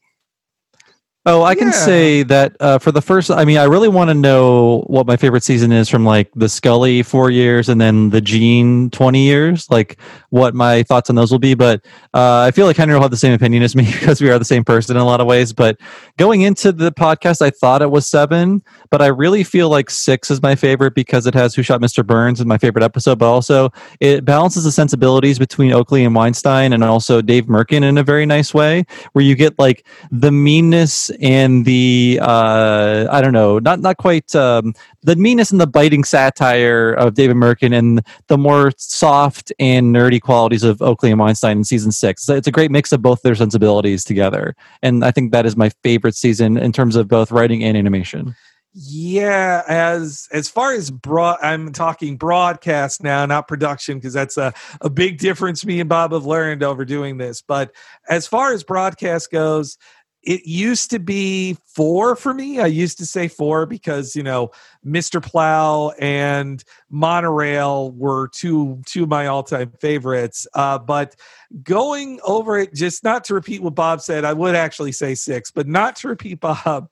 Oh, I can Yeah. say that uh, for the first. I mean, I really want to know what my favorite season is from like the Scully four years and then the Jean twenty years. Like what my thoughts on those will be. But uh, I feel like Henry will have the same opinion as me because we are the same person in a lot of ways. But going into the podcast, I thought it was seven, but I really feel like six is my favorite because it has Who Shot Mr. Burns in my favorite episode. But also it balances the sensibilities between Oakley and Weinstein and also Dave Mirkin in a very nice way, where you get like the meanness and the uh, I don't know, not not quite um, the meanness and the biting satire of David Mirkin and the more soft and nerdy qualities of Oakley and Weinstein in season six. It's a great mix of both their sensibilities together, and I think that is my favorite season in terms of both writing and animation. Yeah, as as far as broad, I'm talking broadcast now, not production, because that's a, a big difference me and Bob have learned over doing this. But as far as broadcast goes, it used to be four for me. I used to say four because you know Mr. Plow and Monorail were two two of my all time favorites. Uh, but going over it, just not to repeat what Bob said, I would actually say six, but not to repeat Bob.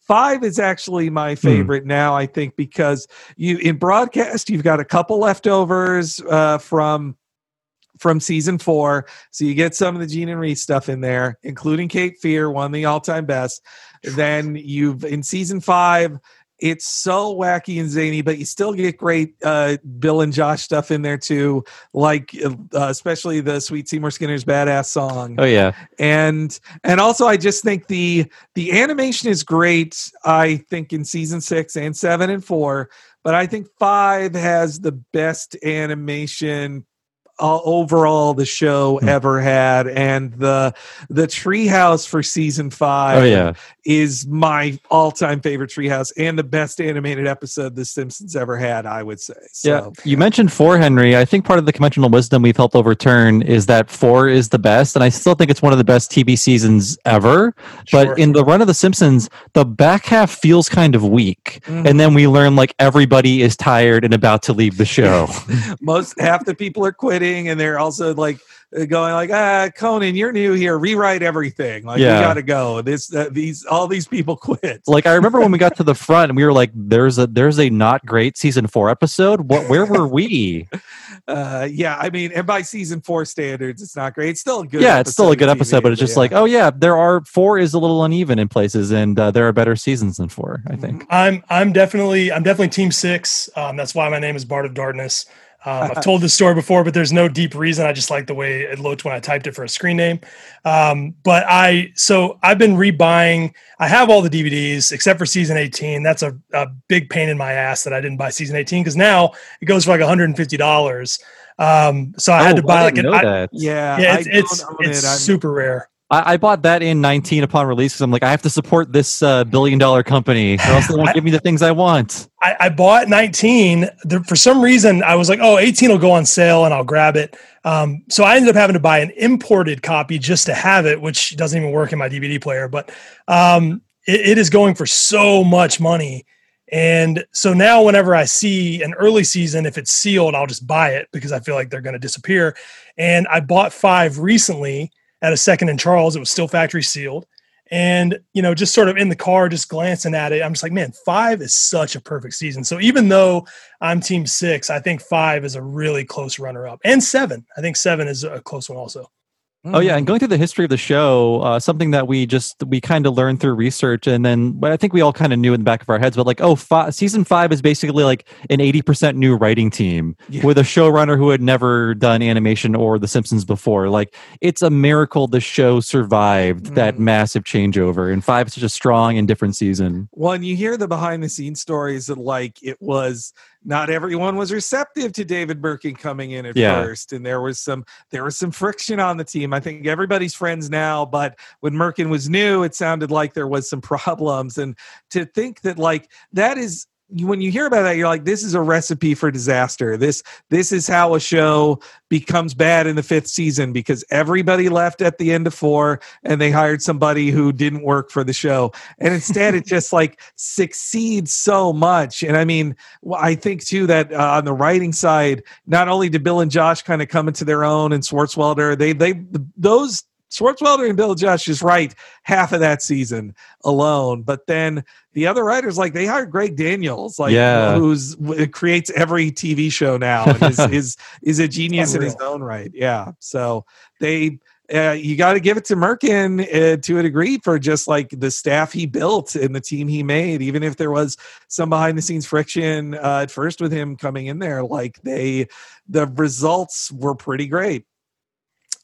Five is actually my favorite hmm. now, I think, because you in broadcast you've got a couple leftovers uh, from from season four, so you get some of the Jean and Reiss stuff in there, including Cape Fear, one of the all time best. Then you've in season five, it's so wacky and zany, but you still get great uh, Bill and Josh stuff in there too, like uh, especially the Sweet Seymour Skinner's "Badass" song. Oh yeah, and and also I just think the the animation is great. I think in season six and seven and four, but I think five has the best animation uh, overall the show hmm. ever had and the the treehouse for season five oh, yeah. is my all-time favorite treehouse and the best animated episode the simpsons ever had i would say so. yeah you mentioned four henry i think part of the conventional wisdom we've helped overturn is that four is the best and i still think it's one of the best tv seasons ever sure. but in the run of the simpsons the back half feels kind of weak mm-hmm. and then we learn like everybody is tired and about to leave the show most half the people are quitting and they're also like uh, going like ah conan you're new here. Rewrite everything. Like yeah. we gotta go. This uh, these all these people quit. Like i remember when we got to the front and we were like there's a there's a not great season four episode? What where were we? Uh yeah i mean and by season four standards it's not great. It's still a good yeah it's still a good episode but it's just yeah. like oh yeah there are four is a little uneven in places and uh, there are better seasons than four i think. I'm i'm definitely i'm definitely team six. Um that's why my name is bart of darkness um, I've told this story before, but there's no deep reason. I just like the way it looked when I typed it for a screen name. Um, but I, so I've been rebuying. I have all the DVDs except for season 18. That's a, a big pain in my ass that I didn't buy season 18 because now it goes for like 150 dollars. Um, so I oh, had to buy like an. I, yeah, yeah, it's it's, it's it. super rare. I, I, bought that in 19 upon release because I'm like, I have to support this uh, billion dollar company, or else they won't give me the things I want. I, I bought 19. The, for some reason, I was like, oh, 18 will go on sale and I'll grab it. Um, so I ended up having to buy an imported copy just to have it, which doesn't even work in my DVD player. But um, it, it is going for so much money. And so now, whenever I see an early season, if it's sealed, I'll just buy it because I feel like they're going to disappear. And I bought five recently at a second in Charles. It was still factory sealed. And, you know, just sort of in the car, just glancing at it, I'm just like, man, five is such a perfect season. So even though I'm team six, I think five is a really close runner up. And seven. I think seven is a close one also. Oh yeah, and mm. going through the history of the show, uh, something that we just we kind of learned through research, and then I think we all kind of knew in the back of our heads, but like, oh, five, season five is basically like an eighty percent new writing team yeah. with a showrunner who had never done animation or The Simpsons before. Like, it's a miracle the show survived mm. that massive changeover, and five is such a strong and different season. Well, and you hear the behind the scenes stories that like it was not everyone was receptive to David Mirkin coming in at yeah. first, and there was some there was some friction on the team. I think everybody's friends now, but when Mirkin was new, it sounded like there was some problems. And to think that like that is when you hear about that you're like this is a recipe for disaster. This this is how a show becomes bad in the fifth season because everybody left at the end of four and they hired somebody who didn't work for the show. And instead it just like succeeds so much. And i mean i think too that uh, on the writing side not only did bill and josh kind of come into their own and swartzwelder they they those Swartzwelder and Bill Josh just write half of that season alone. But then the other writers, like they hired Greg Daniels, like yeah. who's creates every TV show now and is is, is a genius in his own right. Yeah. So they uh, you got to give it to Mirkin uh, to a degree for just like the staff he built and the team he made. Even if there was some behind the scenes friction uh, at first with him coming in there, like they, the results were pretty great.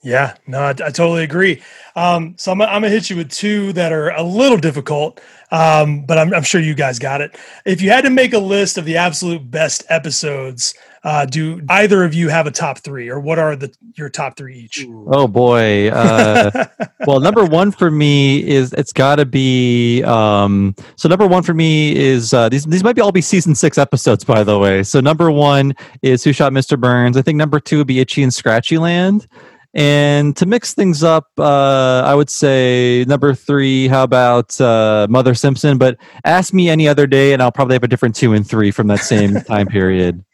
Yeah, no, I, I totally agree. Um, so I'm, I'm gonna hit you with two that are a little difficult, um, but I'm, I'm sure you guys got it. If you had to make a list of the absolute best episodes, uh, do either of you have a top three, or what are the your top three each? Oh boy. Uh, well, number one for me is it's got to be. Um, so number one for me is uh, these. These might be all be season six episodes, by the way. So number one is Who Shot Mr. Burns. I think number two would be Itchy and Scratchy Land. And to mix things up, uh, I would say number three. How about uh, Mother Simpson? But ask me any other day, and I'll probably have a different two and three from that same time period.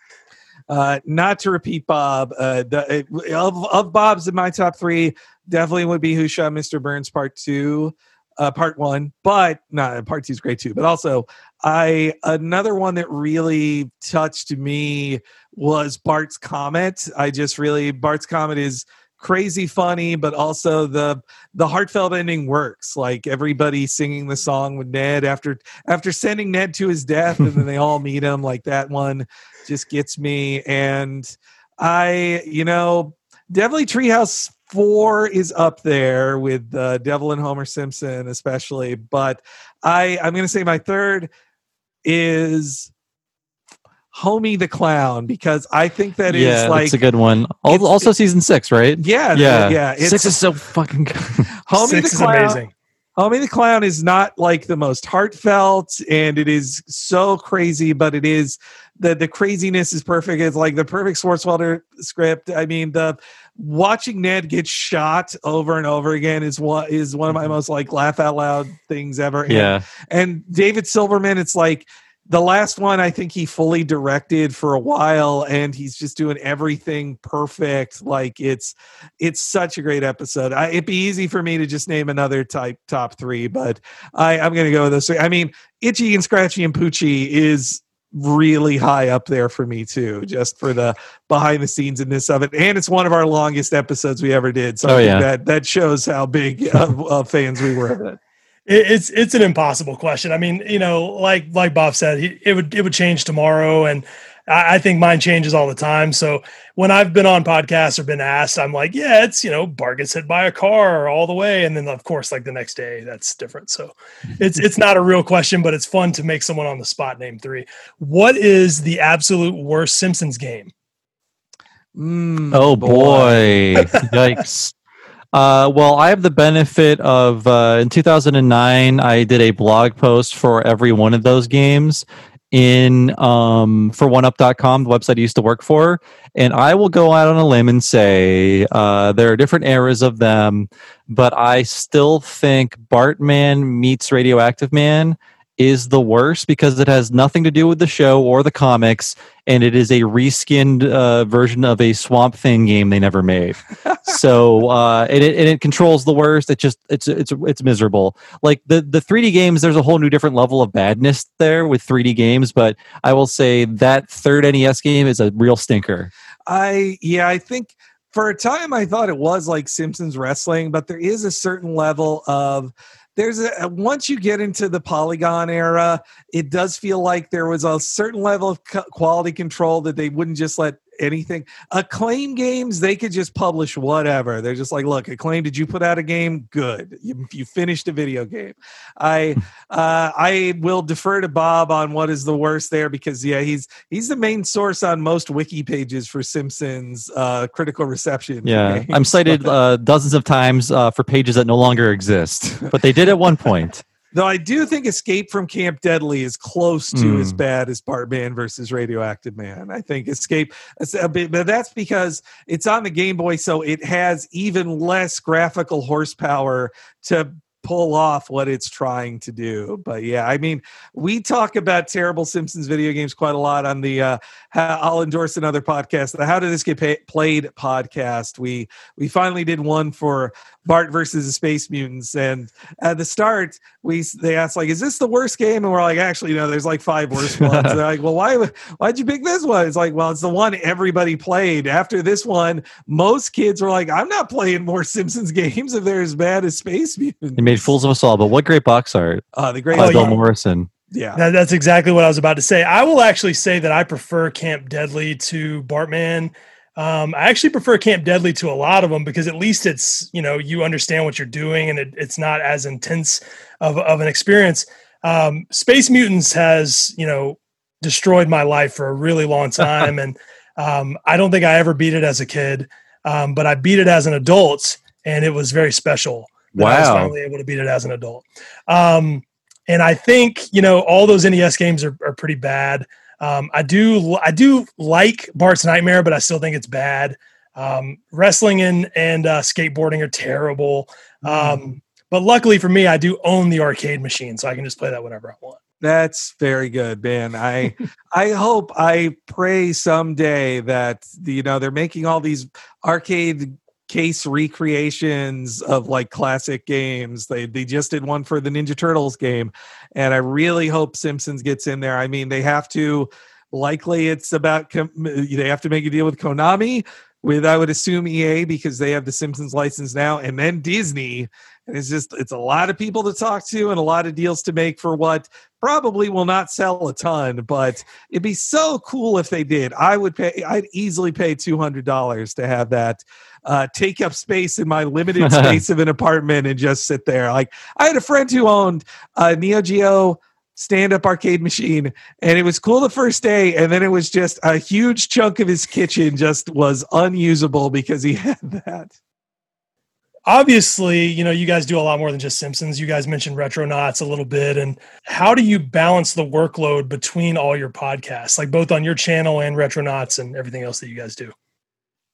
Uh, not to repeat Bob, uh, the, of, of Bob's in my top three, definitely would be Who Shot Mr. Burns Part Two, uh, Part One, but not nah, Part Two is great too. But also, I another one that really touched me was Bart's Comet. I just really Bart's Comet is crazy funny but also the the heartfelt ending works. Like everybody singing the song with ned after after sending ned to his death and then they all meet him. Like that one just gets me. And i you know definitely treehouse four is up there with uh, devil and homer simpson especially but i i'm gonna say my third is Homie the Clown because I think that is yeah, like it's a good one. Also, season six, right? Yeah, yeah, yeah. six is so fucking good. Homie Six the is Clown. amazing. Homie the Clown is not like the most heartfelt, and it is so crazy, but it is the the craziness is perfect. It's like the perfect Swartzwelder script. I mean, the watching Ned get shot over and over again is what is one of my mm-hmm. most like laugh out loud things ever. And- Yeah, and David Silverman, it's like the last one I think he fully directed for a while and he's just doing everything perfect. Like it's it's such a great episode. I, it'd be easy for me to just name another type top three, but I, I'm gonna go with this. I mean, Itchy and Scratchy and Poochie is really high up there for me too, just for the behind the scenes in this of it. And it's one of our longest episodes we ever did. So Oh, I think yeah. that that shows how big fans we were of it. It, it's it's an impossible question. I mean, you know, like like Bob said, it would it would change tomorrow, and I, I think mine changes all the time. So when I've been on podcasts or been asked, I'm like, yeah, it's you know, Bart gets hit by a car all the way, and then of course, like the next day, that's different. So it's it's not a real question, but it's fun to make someone on the spot name three. What is the absolute worst Simpsons game? Mm, Oh boy, yikes! Uh, well, I have the benefit of uh, in 2009, I did a blog post for every one of those games in um, for OneUp.com, the website I used to work for, and I will go out on a limb and say uh, there are different eras of them, but I still think Bartman meets Radioactive Man is the worst because it has nothing to do with the show or the comics and it is a reskinned uh, version of a swamp thing game they never made. So uh, and, it, and it controls the worst. It just it's it's it's miserable. Like the the 3d games there's a whole new different level of badness there with 3d games but i will say that third nes game is a real stinker. I yeah, I think for a time I thought it was like Simpsons wrestling, but there is a certain level of there's a once you get into the polygon era, it does feel like there was a certain level of quality control that they wouldn't just let anything. Acclaim games they could just publish whatever. They're just like look acclaim did you put out a game? Good. You, you finished a video game. I uh i will defer to bob on what is the worst there because yeah he's he's the main source on most wiki pages for simpsons uh critical reception yeah games. i'm cited uh, dozens of times uh, for pages that no longer exist but they did at one point Though I do think Escape from Camp Deadly is close to as Mm. bad as Bartman versus Radioactive Man. I think Escape, a bit- but that's because it's on the Game Boy, so it has even less graphical horsepower to pull off what it's trying to do. But yeah, I mean, we talk about terrible Simpsons video games quite a lot on the. Uh, I'll endorse another podcast, the How Did This Get Played podcast. We we finally did one for Bart versus the Space Mutants, and at the start we they asked like is this the worst game and we're like actually no there's like five worse ones they're like well why why'd you pick this one it's like well it's the one everybody played after this one most kids were like i'm not playing more simpsons games if they're as bad as space mutants made fools of us all but what great box art uh, the great by Oh, bill yeah. morrison yeah That, that's exactly what I was about to say. I will actually say that I prefer Camp Deadly to Bartman. Um, I actually prefer Camp Deadly to a lot of them because at least it's you know you understand what you're doing and it, it's not as intense of, of an experience. Um, Space Mutants has you know destroyed my life for a really long time, and um, I don't think I ever beat it as a kid, um, but I beat it as an adult, and it was very special. That I was Wow. finally able to beat it as an adult. Um, and I think you know all those NES games are, are pretty bad. Um, I do I do like Bart's Nightmare, but I still think it's bad. Um, wrestling and and uh, skateboarding are terrible. Um, but luckily for me, I do own the arcade machine, so I can just play that whenever I want. That's very good, man. I I hope I pray someday that you know they're making all these arcade case recreations of like classic games. They they just did one for the Ninja Turtles game, and I really hope Simpsons gets in there. I mean, they have to. Likely, it's about they have to make a deal with Konami, with I would assume EA because they have the Simpsons license now, and then Disney. And it's just it's a lot of people to talk to and a lot of deals to make for what probably will not sell a ton, but it'd be so cool if they did. I would pay. I'd easily pay two hundred dollars to have that uh, take up space in my limited space of an apartment and just sit there. Like I had a friend who owned a Neo Geo stand-up arcade machine and it was cool the first day and then it was just a huge chunk of his kitchen just was unusable because he had that Obviously, you know you guys do a lot more than just Simpsons. You guys mentioned Retronauts a little bit, and how do you balance the workload between all your podcasts, like both on your channel and Retronauts and everything else that you guys do?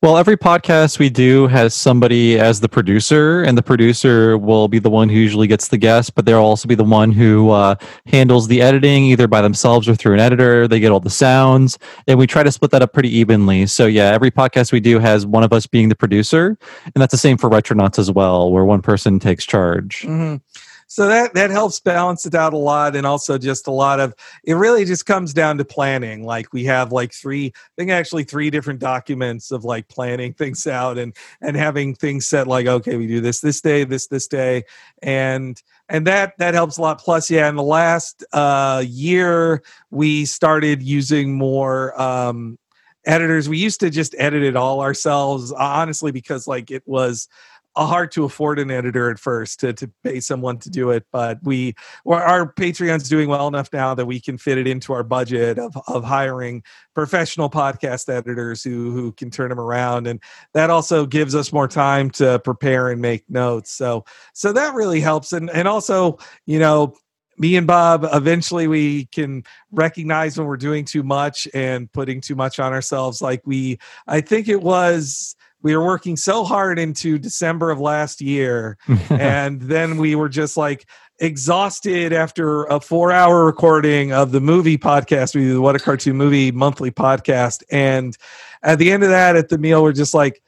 Well, every podcast we do has somebody as the producer, and the producer will be the one who usually gets the guest, but they'll also be the one who uh, handles the editing either by themselves or through an editor. They get all the sounds, and we try to split that up pretty evenly. So, yeah, every podcast we do has one of us being the producer, and that's the same for Retronauts as well, where one person takes charge. Mhm. So that that helps balance it out a lot, and also just a lot of it. Really, just comes down to planning. Like we have like three, I think actually three different documents of like planning things out and and having things set. Like okay, we do this this day, this this day, and and that that helps a lot. Plus, yeah, in the last uh, year, we started using more. Um, editors we used to just edit it all ourselves honestly because like it was hard to afford an editor at first to, to pay someone to do it but we our patreon's doing well enough now that we can fit it into our budget of, of hiring professional podcast editors who who can turn them around and that also gives us more time to prepare and make notes so so that really helps and and also you know me and Bob, eventually we can recognize when we're doing too much and putting too much on ourselves. Like we, I think it was, we were working so hard into December of last year. and then we were just like exhausted after a four hour recording of the movie podcast. We do the What a Cartoon Movie monthly podcast. And at the end of that, at the meal, we're just like,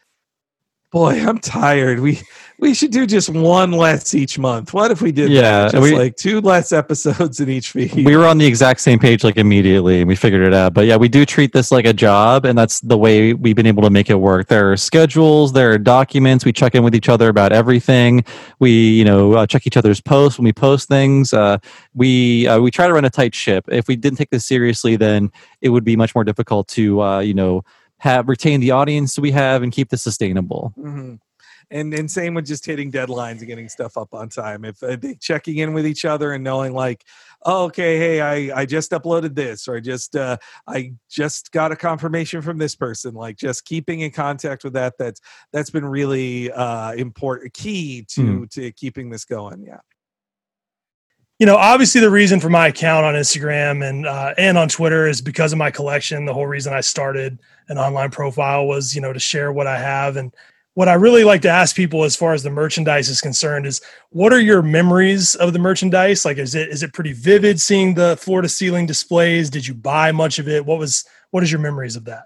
boy, I'm tired. We, we should do just one less each month. What if we did Yeah, that? Just we- like two less episodes in each feed. we were on the exact same page like immediately and we figured it out but yeah we do treat this like a job and that's the way we've been able to make it work there are schedules there are documents we check in with each other about everything we you know uh, check each other's posts when we post things uh, we uh, we try to run a tight ship if we didn't take this seriously then it would be much more difficult to uh, you know have retain the audience we have and keep this sustainable hmm And and same with just hitting deadlines and getting stuff up on time. If uh, they checking in with each other and knowing like, oh, okay, hey, I I just uploaded this, or I just uh, I just got a confirmation from this person. Like just keeping in contact with that. That's that's been really uh, important, key to to keeping this going. Yeah. You know, obviously the reason for my account on Instagram and uh, and on Twitter is because of my collection. The whole reason I started an online profile was, you know, to share what I have. And what I really like to ask people as far as the merchandise is concerned is what are your memories of the merchandise? Like is it is it pretty vivid seeing the floor to ceiling displays? Did you buy much of it? What was what is your memories of that?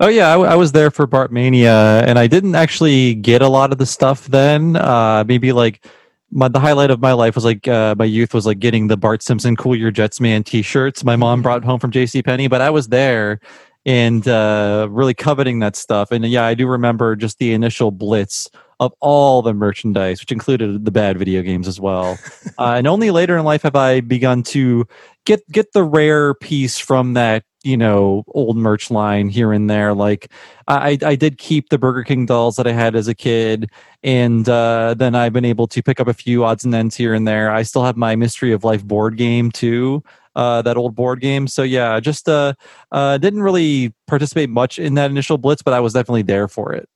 Oh yeah, I, w- I was there for Bartmania, and I didn't actually get a lot of the stuff then. Uh, maybe like my the highlight of my life was like uh, my youth was like getting the Bart Simpson "Cool Your Jets Man" T-shirts. My mom brought home from J.C. Penney, but I was there and uh, really coveting that stuff. And yeah, I do remember just the initial blitz of all the merchandise, which included the bad video games as well. uh, and only later in life have I begun to get get the rare piece from that you know old merch line here and there. Like I I did keep the Burger King dolls that I had as a kid, and uh, then I've been able to pick up a few odds and ends here and there. I still have my Mystery of Life board game too. Uh, that old board game. So yeah, just uh, uh, didn't really participate much in that initial blitz, but I was definitely there for it.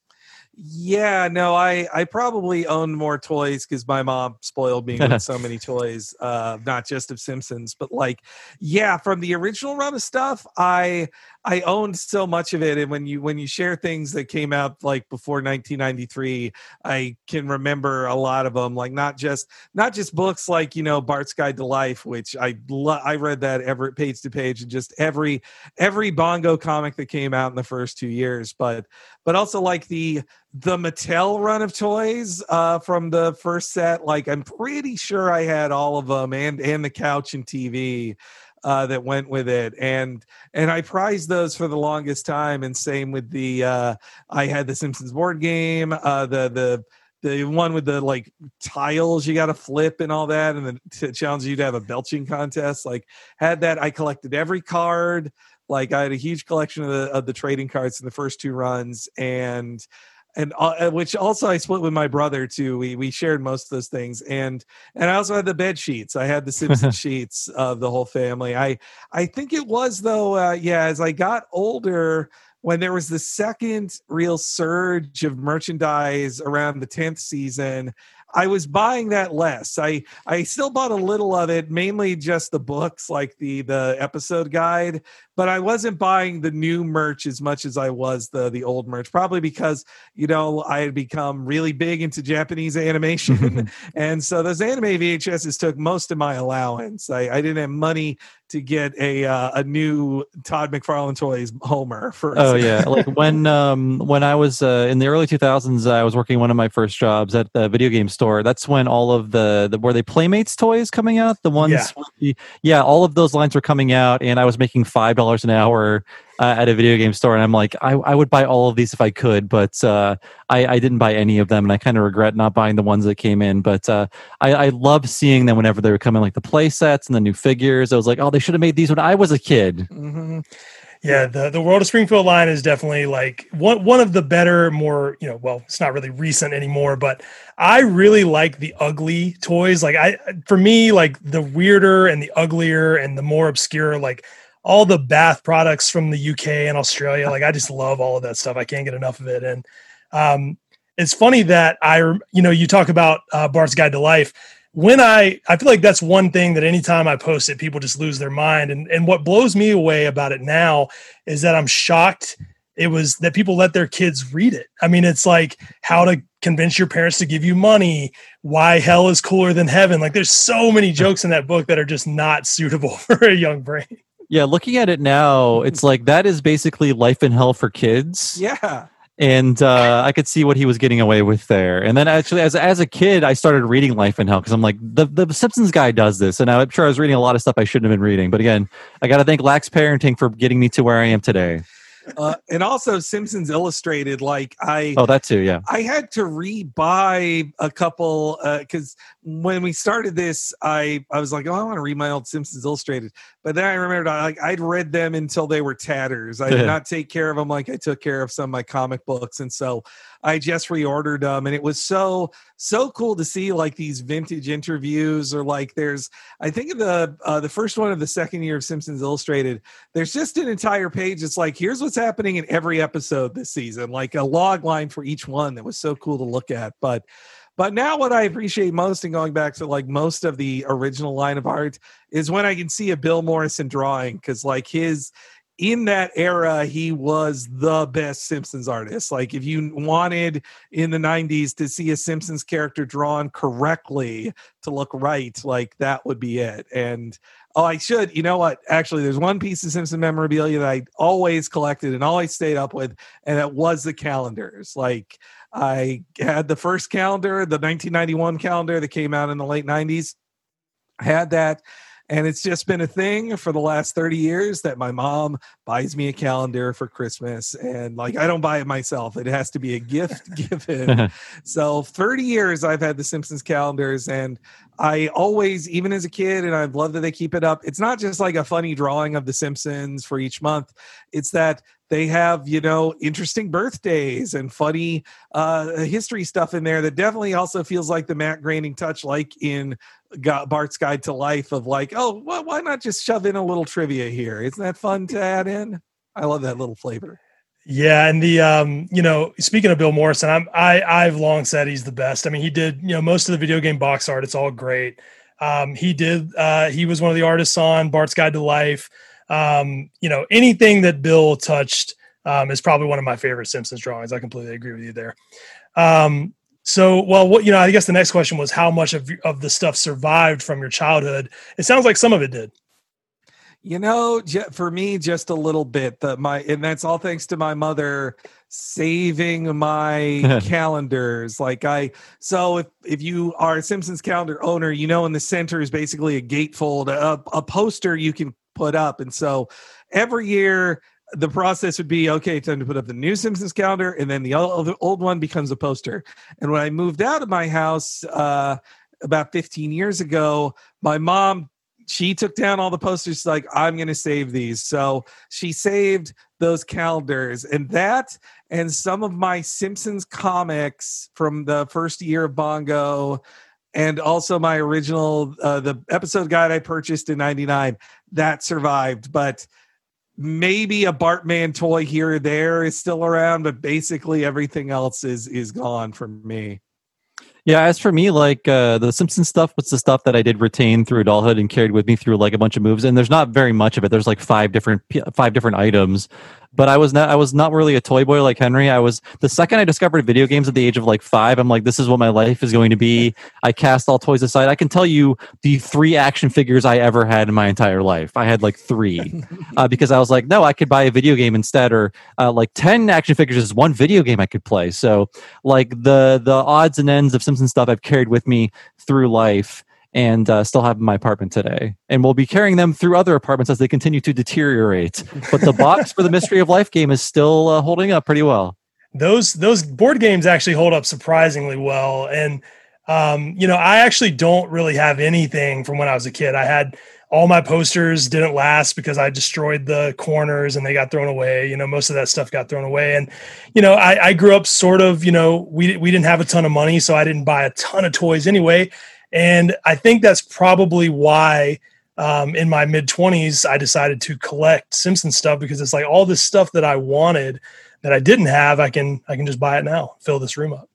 Yeah, no, I I probably owned more toys because my mom spoiled me with so many toys, uh, not just of Simpsons, but like, yeah, from the original run of stuff, I I owned so much of it, and when you when you share things that came out like before 1993, I can remember a lot of them. Like not just not just books like you know Bart's Guide to Life, which I lo- I read that every page to page, and just every every Bongo comic that came out in the first two years, but but also like the the Mattel run of toys uh, from the first set. Like I'm pretty sure I had all of them, and and the couch and TV uh, that went with it, and and I prized those for the longest time. And same with the uh, I had the Simpsons board game, uh, the the the one with the like tiles you got to flip and all that, and the challenge you to have a belching contest. Like had that. I collected every card. Like I had a huge collection of the of the trading cards in the first two runs, and and uh, which also I split with my brother too. We we shared most of those things, and and I also had the bed sheets. I had the Simpson sheets of the whole family. I I think it was though, uh, yeah. As I got older, when there was the second real surge of merchandise around the tenth season, I was buying that less. I I still bought a little of it, mainly just the books, like the the episode guide. But I wasn't buying the new merch as much as I was the the old merch. Probably because you know I had become really big into Japanese animation, and so those anime VHSs took most of my allowance. I, I didn't have money to get a uh, a new Todd McFarlane toys Homer. For oh yeah, like when um when I was uh, in the early 2000s, I was working one of my first jobs at the video game store. That's when all of the, the were they Playmates toys coming out. The ones, Yeah. the- yeah, all of those lines were coming out, and I was making five dollars an hour uh, at a video game store, and I'm like, I, I would buy all of these if I could, but uh, I, I didn't buy any of them, and I kind of regret not buying the ones that came in. But uh, I, I love seeing them whenever they were coming, like the play sets and the new figures. I was like, oh, they should have made these when I was a kid. hmm Yeah, the the World of Springfield line is definitely like one one of the better, more you know. Well, it's not really recent anymore, but I really like the ugly toys. Like I, for me, like the weirder and the uglier and the more obscure, like all the bath products from the UK and Australia. Like I just love all of that stuff. I can't get enough of it. And um, it's funny that I, you know, you talk about uh, Bart's Guide to Life. When I, I feel like that's one thing that anytime I post it, people just lose their mind. And and what blows me away about it now is that I'm shocked it was that people let their kids read it. I mean, it's like how to convince your parents to give you money, why hell is cooler than heaven. Like there's so many jokes in that book that are just not suitable for a young brain. Yeah, looking at it now, it's like that is basically life in hell for kids. Yeah. and uh, I could see what he was getting away with there. And then actually, as as a kid, I started reading Life in Hell because I'm like, the the Simpsons guy does this, and I'm sure I was reading a lot of stuff I shouldn't have been reading. But again, I got to thank Lax Parenting for getting me to where I am today. Uh, and also Simpsons Illustrated. Like I, Oh, that too, yeah. I had to rebuy a couple because when we started this, I I was like, oh, I want to read my old Simpsons Illustrated, but then I remembered I, like I'd read them until they were tatters. I did not take care of them like I took care of some of my comic books, and so I just reordered them, and it was so so cool to see like these vintage interviews or like there's I think the uh, the first one of the second year of Simpsons Illustrated. There's just an entire page. It's like here's what's happening in every episode this season, like a log line for each one. That was so cool to look at, but. But now, what I appreciate most, and going back to like most of the original line of art, is when I can see a Bill Morrison drawing because, like, his in that era, he was the best Simpsons artist. Like, if you wanted in the 90s to see a Simpsons character drawn correctly to look right, like, that would be it. And oh, I should, you know what? Actually, there's one piece of Simpson memorabilia that I always collected and always stayed up with, and that was the calendars. Like, I had the first calendar, the 1991 calendar that came out in the late 90s. I had that And it's just been a thing for the last 30 years that my mom buys me a calendar for Christmas. And like, I don't buy it myself, it has to be a gift given. so 30 years I've had the Simpsons calendars. And I always, even as a kid, and I love that they keep it up. It's not just like a funny drawing of the Simpsons for each month. It's that they have you know interesting birthdays and funny uh, history stuff in there that definitely also feels like the Matt Groening touch, like in Bart's Guide to Life, of like, oh, why not just shove in a little trivia here? Isn't that fun to add in? I love that little flavor. Yeah, and the um, you know, speaking of Bill Morrison, I'm I I've long said he's the best. I mean, he did you know most of the video game box art. It's all great. Um, he did. Uh, he was one of the artists on Bart's Guide to Life. Um, you know, anything that Bill touched um, is probably one of my favorite Simpsons drawings. I completely agree with you there. Um, so, well, what you know, I guess the next question was how much of of the stuff survived from your childhood. It sounds like some of it did. You know, for me, just a little bit. That my and that's all thanks to my mother saving my calendars. Like I, so if if you are a Simpsons calendar owner, you know, in the center is basically a gatefold, a, a poster you can put up. And so every year the process would be okay, time to put up the new Simpsons calendar, and then the old, old one becomes a poster. And when I moved out of my house uh, about 15 years ago, my mom she took down all the posters. Like, I'm going to save these. So she saved those calendars, and that and some of my Simpsons comics from the first year of Bongo and also my original uh, the episode guide I purchased in 99 that survived but maybe a Bartman toy here or there is still around but basically everything else is is gone for me yeah, as for me, like uh, the Simpsons stuff was the stuff that I did retain through adulthood and carried with me through like a bunch of moves. And there's not very much of it. There's like five different five different items but I was not I was not really a toy boy like Henry. I was the second I discovered video games at the age of like five, I'm like, this is what my life is going to be. I cast all toys aside. I can tell you the three action figures I ever had in my entire life. I had like three uh, because I was like, no, I could buy a video game instead, or uh, like ten action figures is one video game I could play. So like the the odds and ends of Simpson stuff I've carried with me through life and uh, still have in my apartment today. And we'll be carrying them through other apartments as they continue to deteriorate. But the box for the Mystery of Life game is still uh, holding up pretty well. Those those board games actually hold up surprisingly well, and um, you know I actually don't really have anything from when I was a kid. I had all my posters didn't last because I destroyed the corners and they got thrown away. You know, most of that stuff got thrown away. And, you know, I, I grew up sort of, you know, we, we didn't have a ton of money, so I didn't buy a ton of toys anyway. And I think that's probably why um, in my mid 20s, I decided to collect Simpson stuff because it's like all this stuff that I wanted that I didn't have, I can I can just buy it now, fill this room up.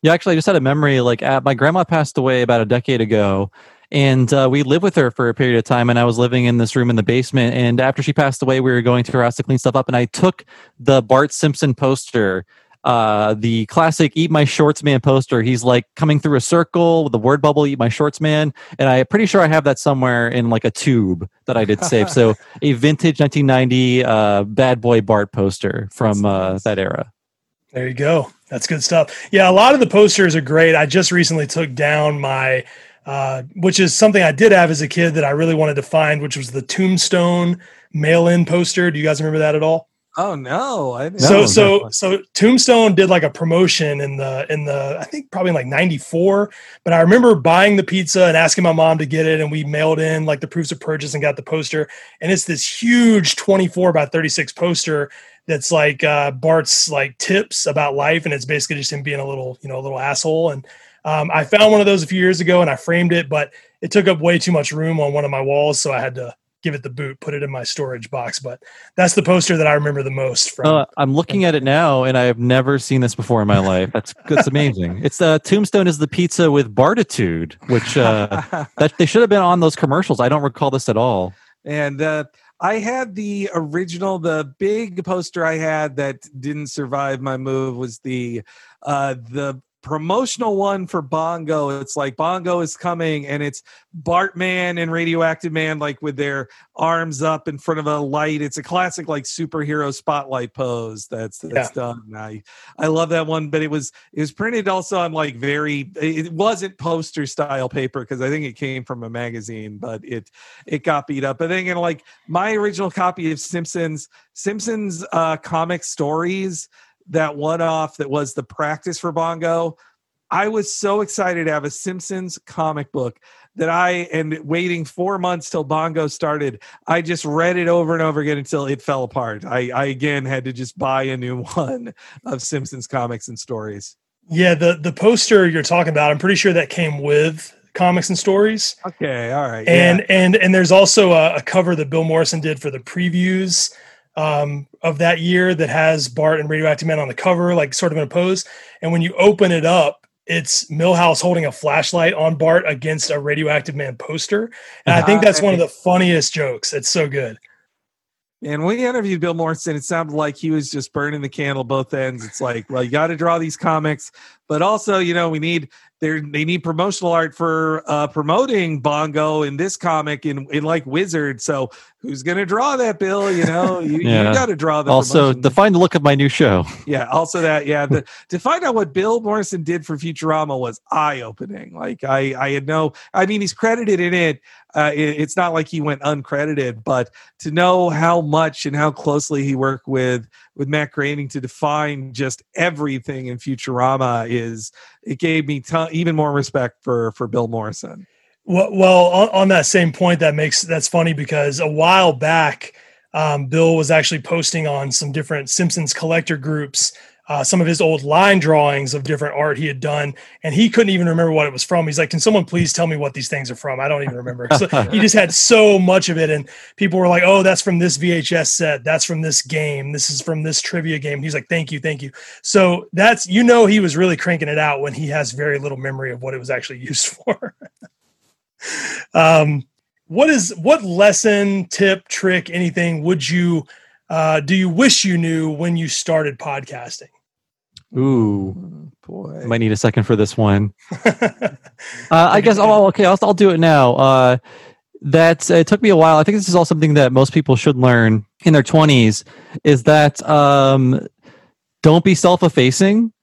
Yeah, actually, I just had a memory. Like, at, my grandma passed away about a decade ago, and uh, we lived with her for a period of time. And I was living in this room in the basement. And after she passed away, we were going to her house to clean stuff up. And I took the Bart Simpson poster uh, the classic "Eat My Shorts Man" poster. He's like coming through a circle with the word bubble "Eat My Shorts Man," and I'm pretty sure I have that somewhere in like a tube that I did save. so a vintage 1990 uh, Bad Boy Bart poster from uh, that era. There you go. That's good stuff. Yeah, a lot of the posters are great. I just recently took down my, uh, which is something I did have as a kid that I really wanted to find, which was the Tombstone mail-in poster. Do you guys remember that at all? Oh no! I so no, so no. so Tombstone did like a promotion in the in the I think probably like '94. But I remember buying the pizza and asking my mom to get it, and we mailed in like the proofs of purchase and got the poster. And it's this huge 24 by 36 poster that's like uh, Bart's like tips about life, and it's basically just him being a little you know a little asshole. And um, I found one of those a few years ago, and I framed it, but it took up way too much room on one of my walls, so I had to give it the boot, put it in my storage box. But that's the poster that I remember the most from. Uh, I'm looking at it now, and I have never seen this before in my life. That's that's amazing. It's uh, Tombstone is the pizza with Bartitude, which uh, that they should have been on those commercials. I don't recall this at all. And uh, I had the original, the big poster I had that didn't survive my move was the uh, the promotional one for Bongo. It's like Bongo is coming, and it's Bartman and Radioactive Man, like with their arms up in front of a light. It's a classic like superhero spotlight pose. That's that's yeah. done. I I love that one, but it was it was printed also on like very. It wasn't poster style paper because I think it came from a magazine, but it it got beat up. I think in like my original copy of Simpsons Simpsons uh, comic stories that one off that was the practice for Bongo. I was so excited to have a Simpsons comic book that I and waiting four months till Bongo started. I just read it over and over again until it fell apart. I, I again had to just buy a new one of Simpsons comics and stories. Yeah, the the poster you're talking about, I'm pretty sure that came with comics and stories. Okay, all right. And yeah. and and there's also a, a cover that Bill Morrison did for the previews um, of that year that has Bart and Radioactive Man on the cover, like sort of in a pose. And when you open it up, it's Milhouse holding a flashlight on Bart against a Radioactive Man poster. And I think that's one of the funniest jokes. It's so good. And when we interviewed Bill Morrison, it sounded like he was just burning the candle both ends. It's like, well, you got to draw these comics, but also, you know, we need they they need promotional art for uh, promoting Bongo in this comic in, in like Wizard. So who's going to draw that, Bill? You know, you, yeah. you got to draw that. Also, promotion. define the look of my new show. Yeah, also that. Yeah, the, to find out what Bill Morrison did for Futurama was eye opening. Like I, I had no. I mean, he's credited in it. Uh, it. It's not like he went uncredited, but to know how much and how closely he worked with with Matt Groening to define just everything in Futurama is it gave me even more respect for for Bill Morrison. Well, well on, on, that same point, that makes that's funny because a while back, um, Bill was actually posting on some different Simpsons collector groups uh, some of his old line drawings of different art he had done, and he couldn't even remember what it was from. He's like, "Can someone please tell me what these things are from?" I don't even remember. So he just had so much of it, and people were like, "Oh, that's from this VHS set. That's from this game. This is from this trivia game." He's like, "Thank you, thank you." So that's you know he was really cranking it out when he has very little memory of what it was actually used for. um, what is what lesson, tip, trick, anything would you? Uh, do you wish you knew when you started podcasting? Ooh, oh, boy. Might need a second for this one. uh, I guess, oh, okay, I'll, I'll do it now. Uh, that uh, it took me a while. I think this is all something that most people should learn in their 20s is that um, don't be self effacing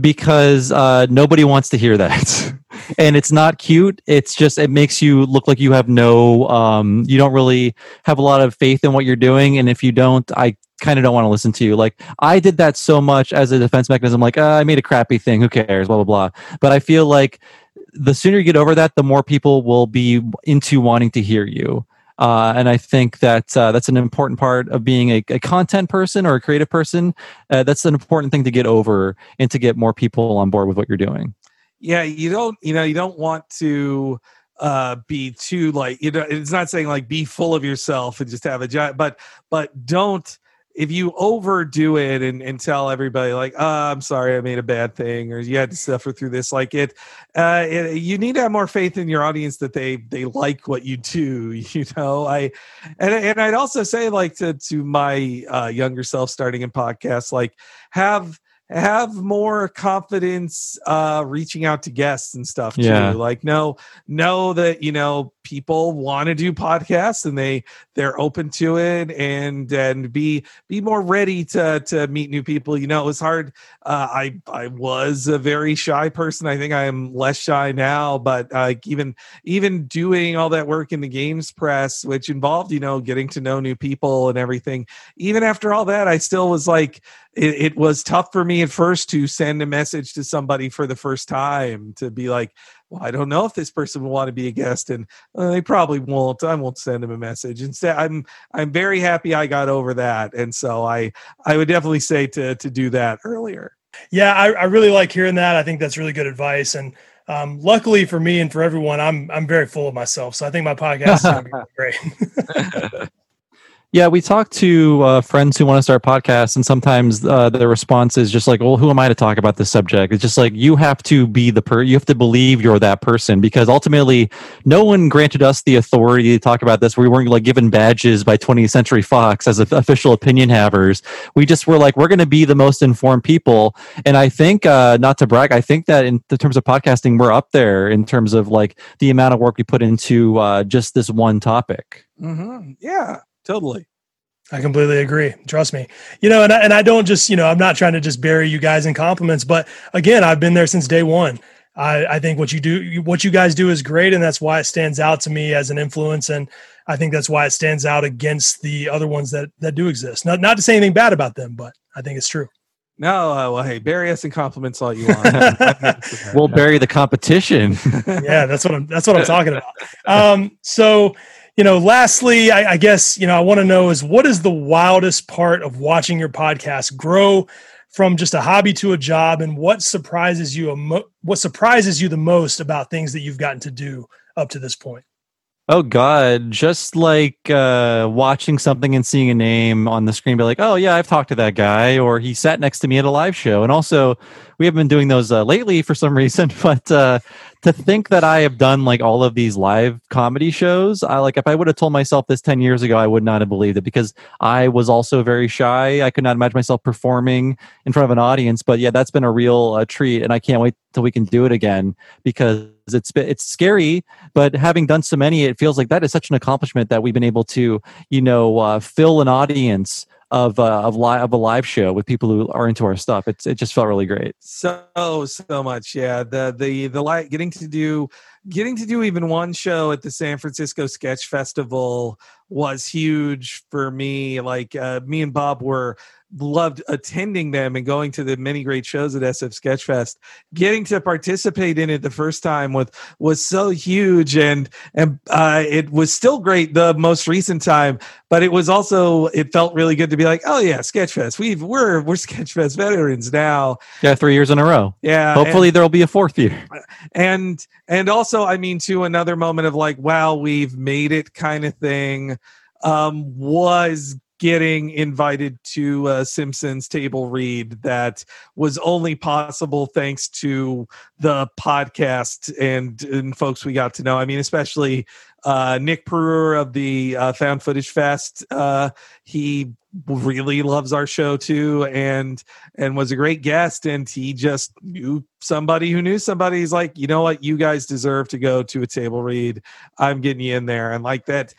because uh, nobody wants to hear that. and it's not cute. It's just, it makes you look like you have no, um, you don't really have a lot of faith in what you're doing. And if you don't, I kind of don't want to listen to you. Like I did that so much as a defense mechanism. Like uh, I made a crappy thing. Who cares? Blah blah blah. But I feel like the sooner you get over that, the more people will be into wanting to hear you. Uh, and I think that uh, that's an important part of being a, a content person or a creative person. Uh, that's an important thing to get over and to get more people on board with what you're doing. Yeah, you don't, you know, you don't want to uh be too like you know it's not saying like be full of yourself and just have a giant but but don't if you overdo it and, and tell everybody like oh, i'm sorry i made a bad thing or you had to suffer through this like it, uh, it, you need to have more faith in your audience that they they like what you do you know? I and, and i'd also say like to to my uh, younger self starting in podcasts like have have more confidence uh reaching out to guests and stuff too yeah. like know know that you know people want to do podcasts and they they're open to it and and be be more ready to to meet new people. You know it was hard uh, i i was a very shy person. I think i am less shy now but uh, even even doing all that work in the games press which involved you know getting to know new people and everything even after all that i still was like it, it was tough for me at first to send a message to somebody for the first time to be like well, I don't know if this person will want to be a guest, and uh, they probably won't. I won't send them a message. Instead, I'm I'm very happy I got over that, and so I I would definitely say to to do that earlier. Yeah, I, I really like hearing that. I think that's really good advice, and um, luckily for me and for everyone, I'm I'm very full of myself, so I think my podcast is going to be great. Yeah, we talk to uh, friends who want to start podcasts, and sometimes uh, the response is just like, "Well, who am I to talk about this subject?" It's just like you have to be the per, you have to believe you're that person because ultimately, no one granted us the authority to talk about this. We weren't like given badges by 20th Century Fox as official opinion havers. We just were like, we're going to be the most informed people, and I think, uh, not to brag, I think that in terms of podcasting, we're up there in terms of like the amount of work we put into uh, just this one topic. Mm-hmm. Yeah, totally. I completely agree. Trust me. You know, and I, and I don't just, you know, I'm not trying to just bury you guys in compliments, but again, I've been there since day one. I, I think what you do, what you guys do is great. And that's why it stands out to me as an influence. And I think that's why it stands out against the other ones that, that do exist. Not, not to say anything bad about them, but I think it's true. No, uh, well, hey, bury us in compliments all you want. we'll bury the competition. yeah, that's what I'm. That's what I'm talking about. Um, so, you know, lastly, I, I guess you know I want to know is what is the wildest part of watching your podcast grow from just a hobby to a job, and what surprises you? What surprises you the most about things that you've gotten to do up to this point? Oh God! Just like uh, watching something and seeing a name on the screen, be like, "Oh yeah, I've talked to that guy," or he sat next to me at a live show. And also, we have been doing those uh, lately for some reason. But uh, to think that I have done like all of these live comedy shows, I like if I would have told myself this ten years ago, I would not have believed it because I was also very shy. I could not imagine myself performing in front of an audience. But yeah, that's been a real uh, treat, and I can't wait till we can do it again because it's it's scary but having done so many it feels like that is such an accomplishment that we've been able to you know uh, fill an audience of uh, of live of a live show with people who are into our stuff. It's it just felt really great. So so much, yeah. The the the light getting to do getting to do even one show at the San Francisco Sketch Festival was huge for me. Like uh, me and Bob were loved attending them and going to the many great shows at SF Sketchfest. Getting to participate in it the first time with was so huge, and and uh, it was still great the most recent time. But it was also it felt really good to be like, oh yeah, Sketchfest. We've we're we're Sketchfest veterans now. Yeah, three years in a row. Yeah, hopefully there'll be a fourth year. And and also, I mean, to another moment of like, wow, we've made it kind of thing. Um, was getting invited to a Simpsons table read that was only possible thanks to the podcast and, and folks we got to know. I mean, especially uh, Nick Prueher of the uh, Found Footage Fest. Uh, he really loves our show too, and and was a great guest. And he just knew somebody who knew somebody. He's like, you know what, you guys deserve to go to a table read. I'm getting you in there, and like that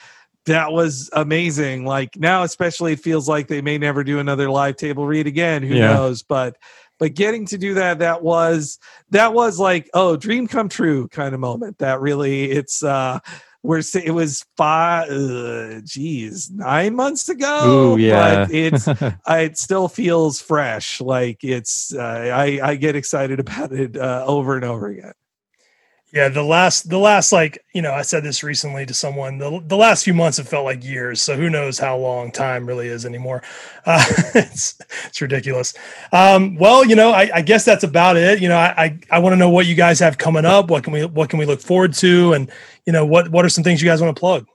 that was amazing. Like now, especially, it feels like they may never do another live table read again. Who yeah. knows? But but getting to do that, that was that was like oh, dream come true kind of moment. That really, it's uh, where it was five, uh, geez, nine months ago. Ooh, yeah. But it's it still feels fresh. Like it's uh, I I get excited about it uh, over and over again. Yeah, the last the last like you know I said this recently to someone. The the last few months have felt like years. So who knows how long time really is anymore? Uh, it's it's ridiculous. Um, well, you know, I, I, guess that's about it. You know, I I, I want to know what you guys have coming up. What can we what can we look forward to? And you know, what what are some things you guys want to plug?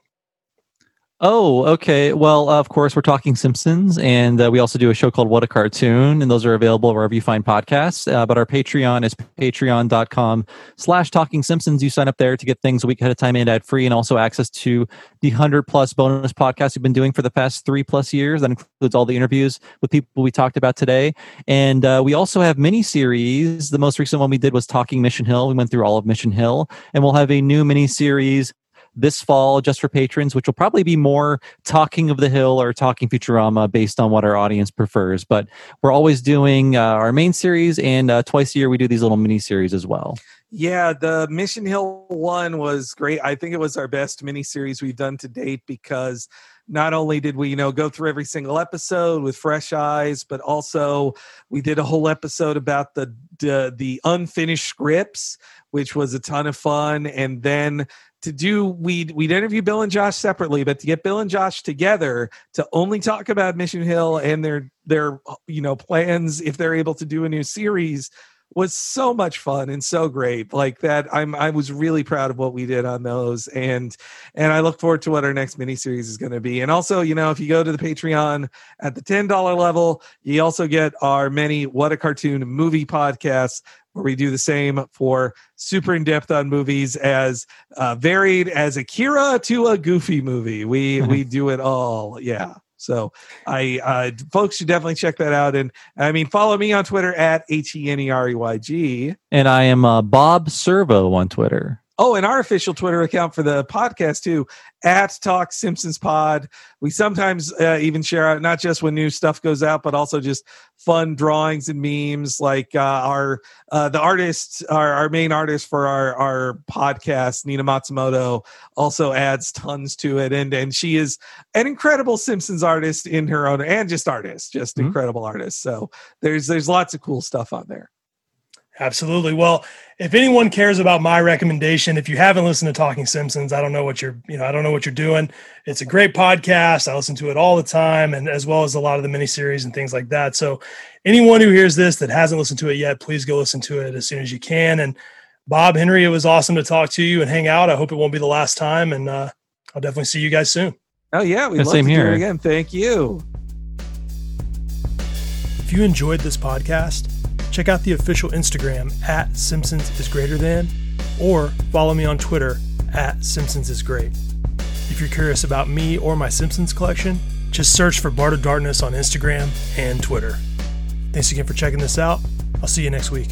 Oh, okay. Well, uh, of course, we're talking Simpsons, and uh, we also do a show called What a Cartoon, and those are available wherever you find podcasts. Uh, but our Patreon is patreon.com slash talking Simpsons. You sign up there to get things a week ahead of time and ad free, and also access to the 100 plus bonus podcasts we've been doing for the past three plus years. That includes all the interviews with people we talked about today. And uh, we also have mini series. The most recent one we did was Talking Mission Hill. We went through all of Mission Hill, and we'll have a new mini series this fall just for patrons, which will probably be more talking of the hill or talking Futurama based on what our audience prefers. But we're always doing uh, our main series, and uh, twice a year we do these little mini series as well. Yeah, the Mission Hill one was great. I think it was our best mini series we've done to date because not only did we, you know, go through every single episode with fresh eyes, but also we did a whole episode about the the, the unfinished scripts, which was a ton of fun. And then to do we'd we'd interview Bill and Josh separately, but to get Bill and Josh together to only talk about Mission Hill and their their you know plans if they're able to do a new series was so much fun and so great. Like that, I'm I was really proud of what we did on those, and and I look forward to what our next miniseries is going to be. And also, you know, if you go to the Patreon at the ten dollar level, you also get our many What a Cartoon movie podcasts where we do the same for super in depth on movies as uh, varied as Akira to a Goofy movie. We we do it all. Yeah. So I uh, folks should definitely check that out. And I mean, follow me on Twitter at H E N E R E Y G. And I am uh, Bob Servo on Twitter. Oh, and our official Twitter account for the podcast too, at Talk Simpsons Pod. We sometimes uh, even share out not just when new stuff goes out, but also just fun drawings and memes. Like uh, our uh, the artist, our, our main artist for our our podcast, Nina Matsumoto, also adds tons to it, and and she is an incredible Simpsons artist in her own, and just artist, just mm-hmm. incredible artist. So there's there's lots of cool stuff on there. Absolutely. Well, if anyone cares about my recommendation, if you haven't listened to Talking Simpsons, I don't know what you're, you know, I don't know what you're doing. It's a great podcast. I listen to it all the time, and as well as a lot of the miniseries and things like that. So, anyone who hears this that hasn't listened to it yet, please go listen to it as soon as you can. And Bob Henry, it was awesome to talk to you and hang out. I hope it won't be the last time, and uh, I'll definitely see you guys soon. Oh yeah, we love same to here. do it again. Thank you. If you enjoyed this podcast check out the official Instagram at Simpsons is greater than, or follow me on Twitter at Simpsons is great. If you're curious about me or my Simpsons collection, just search for Bart of Darkness on Instagram and Twitter. Thanks again for checking this out. I'll see you next week.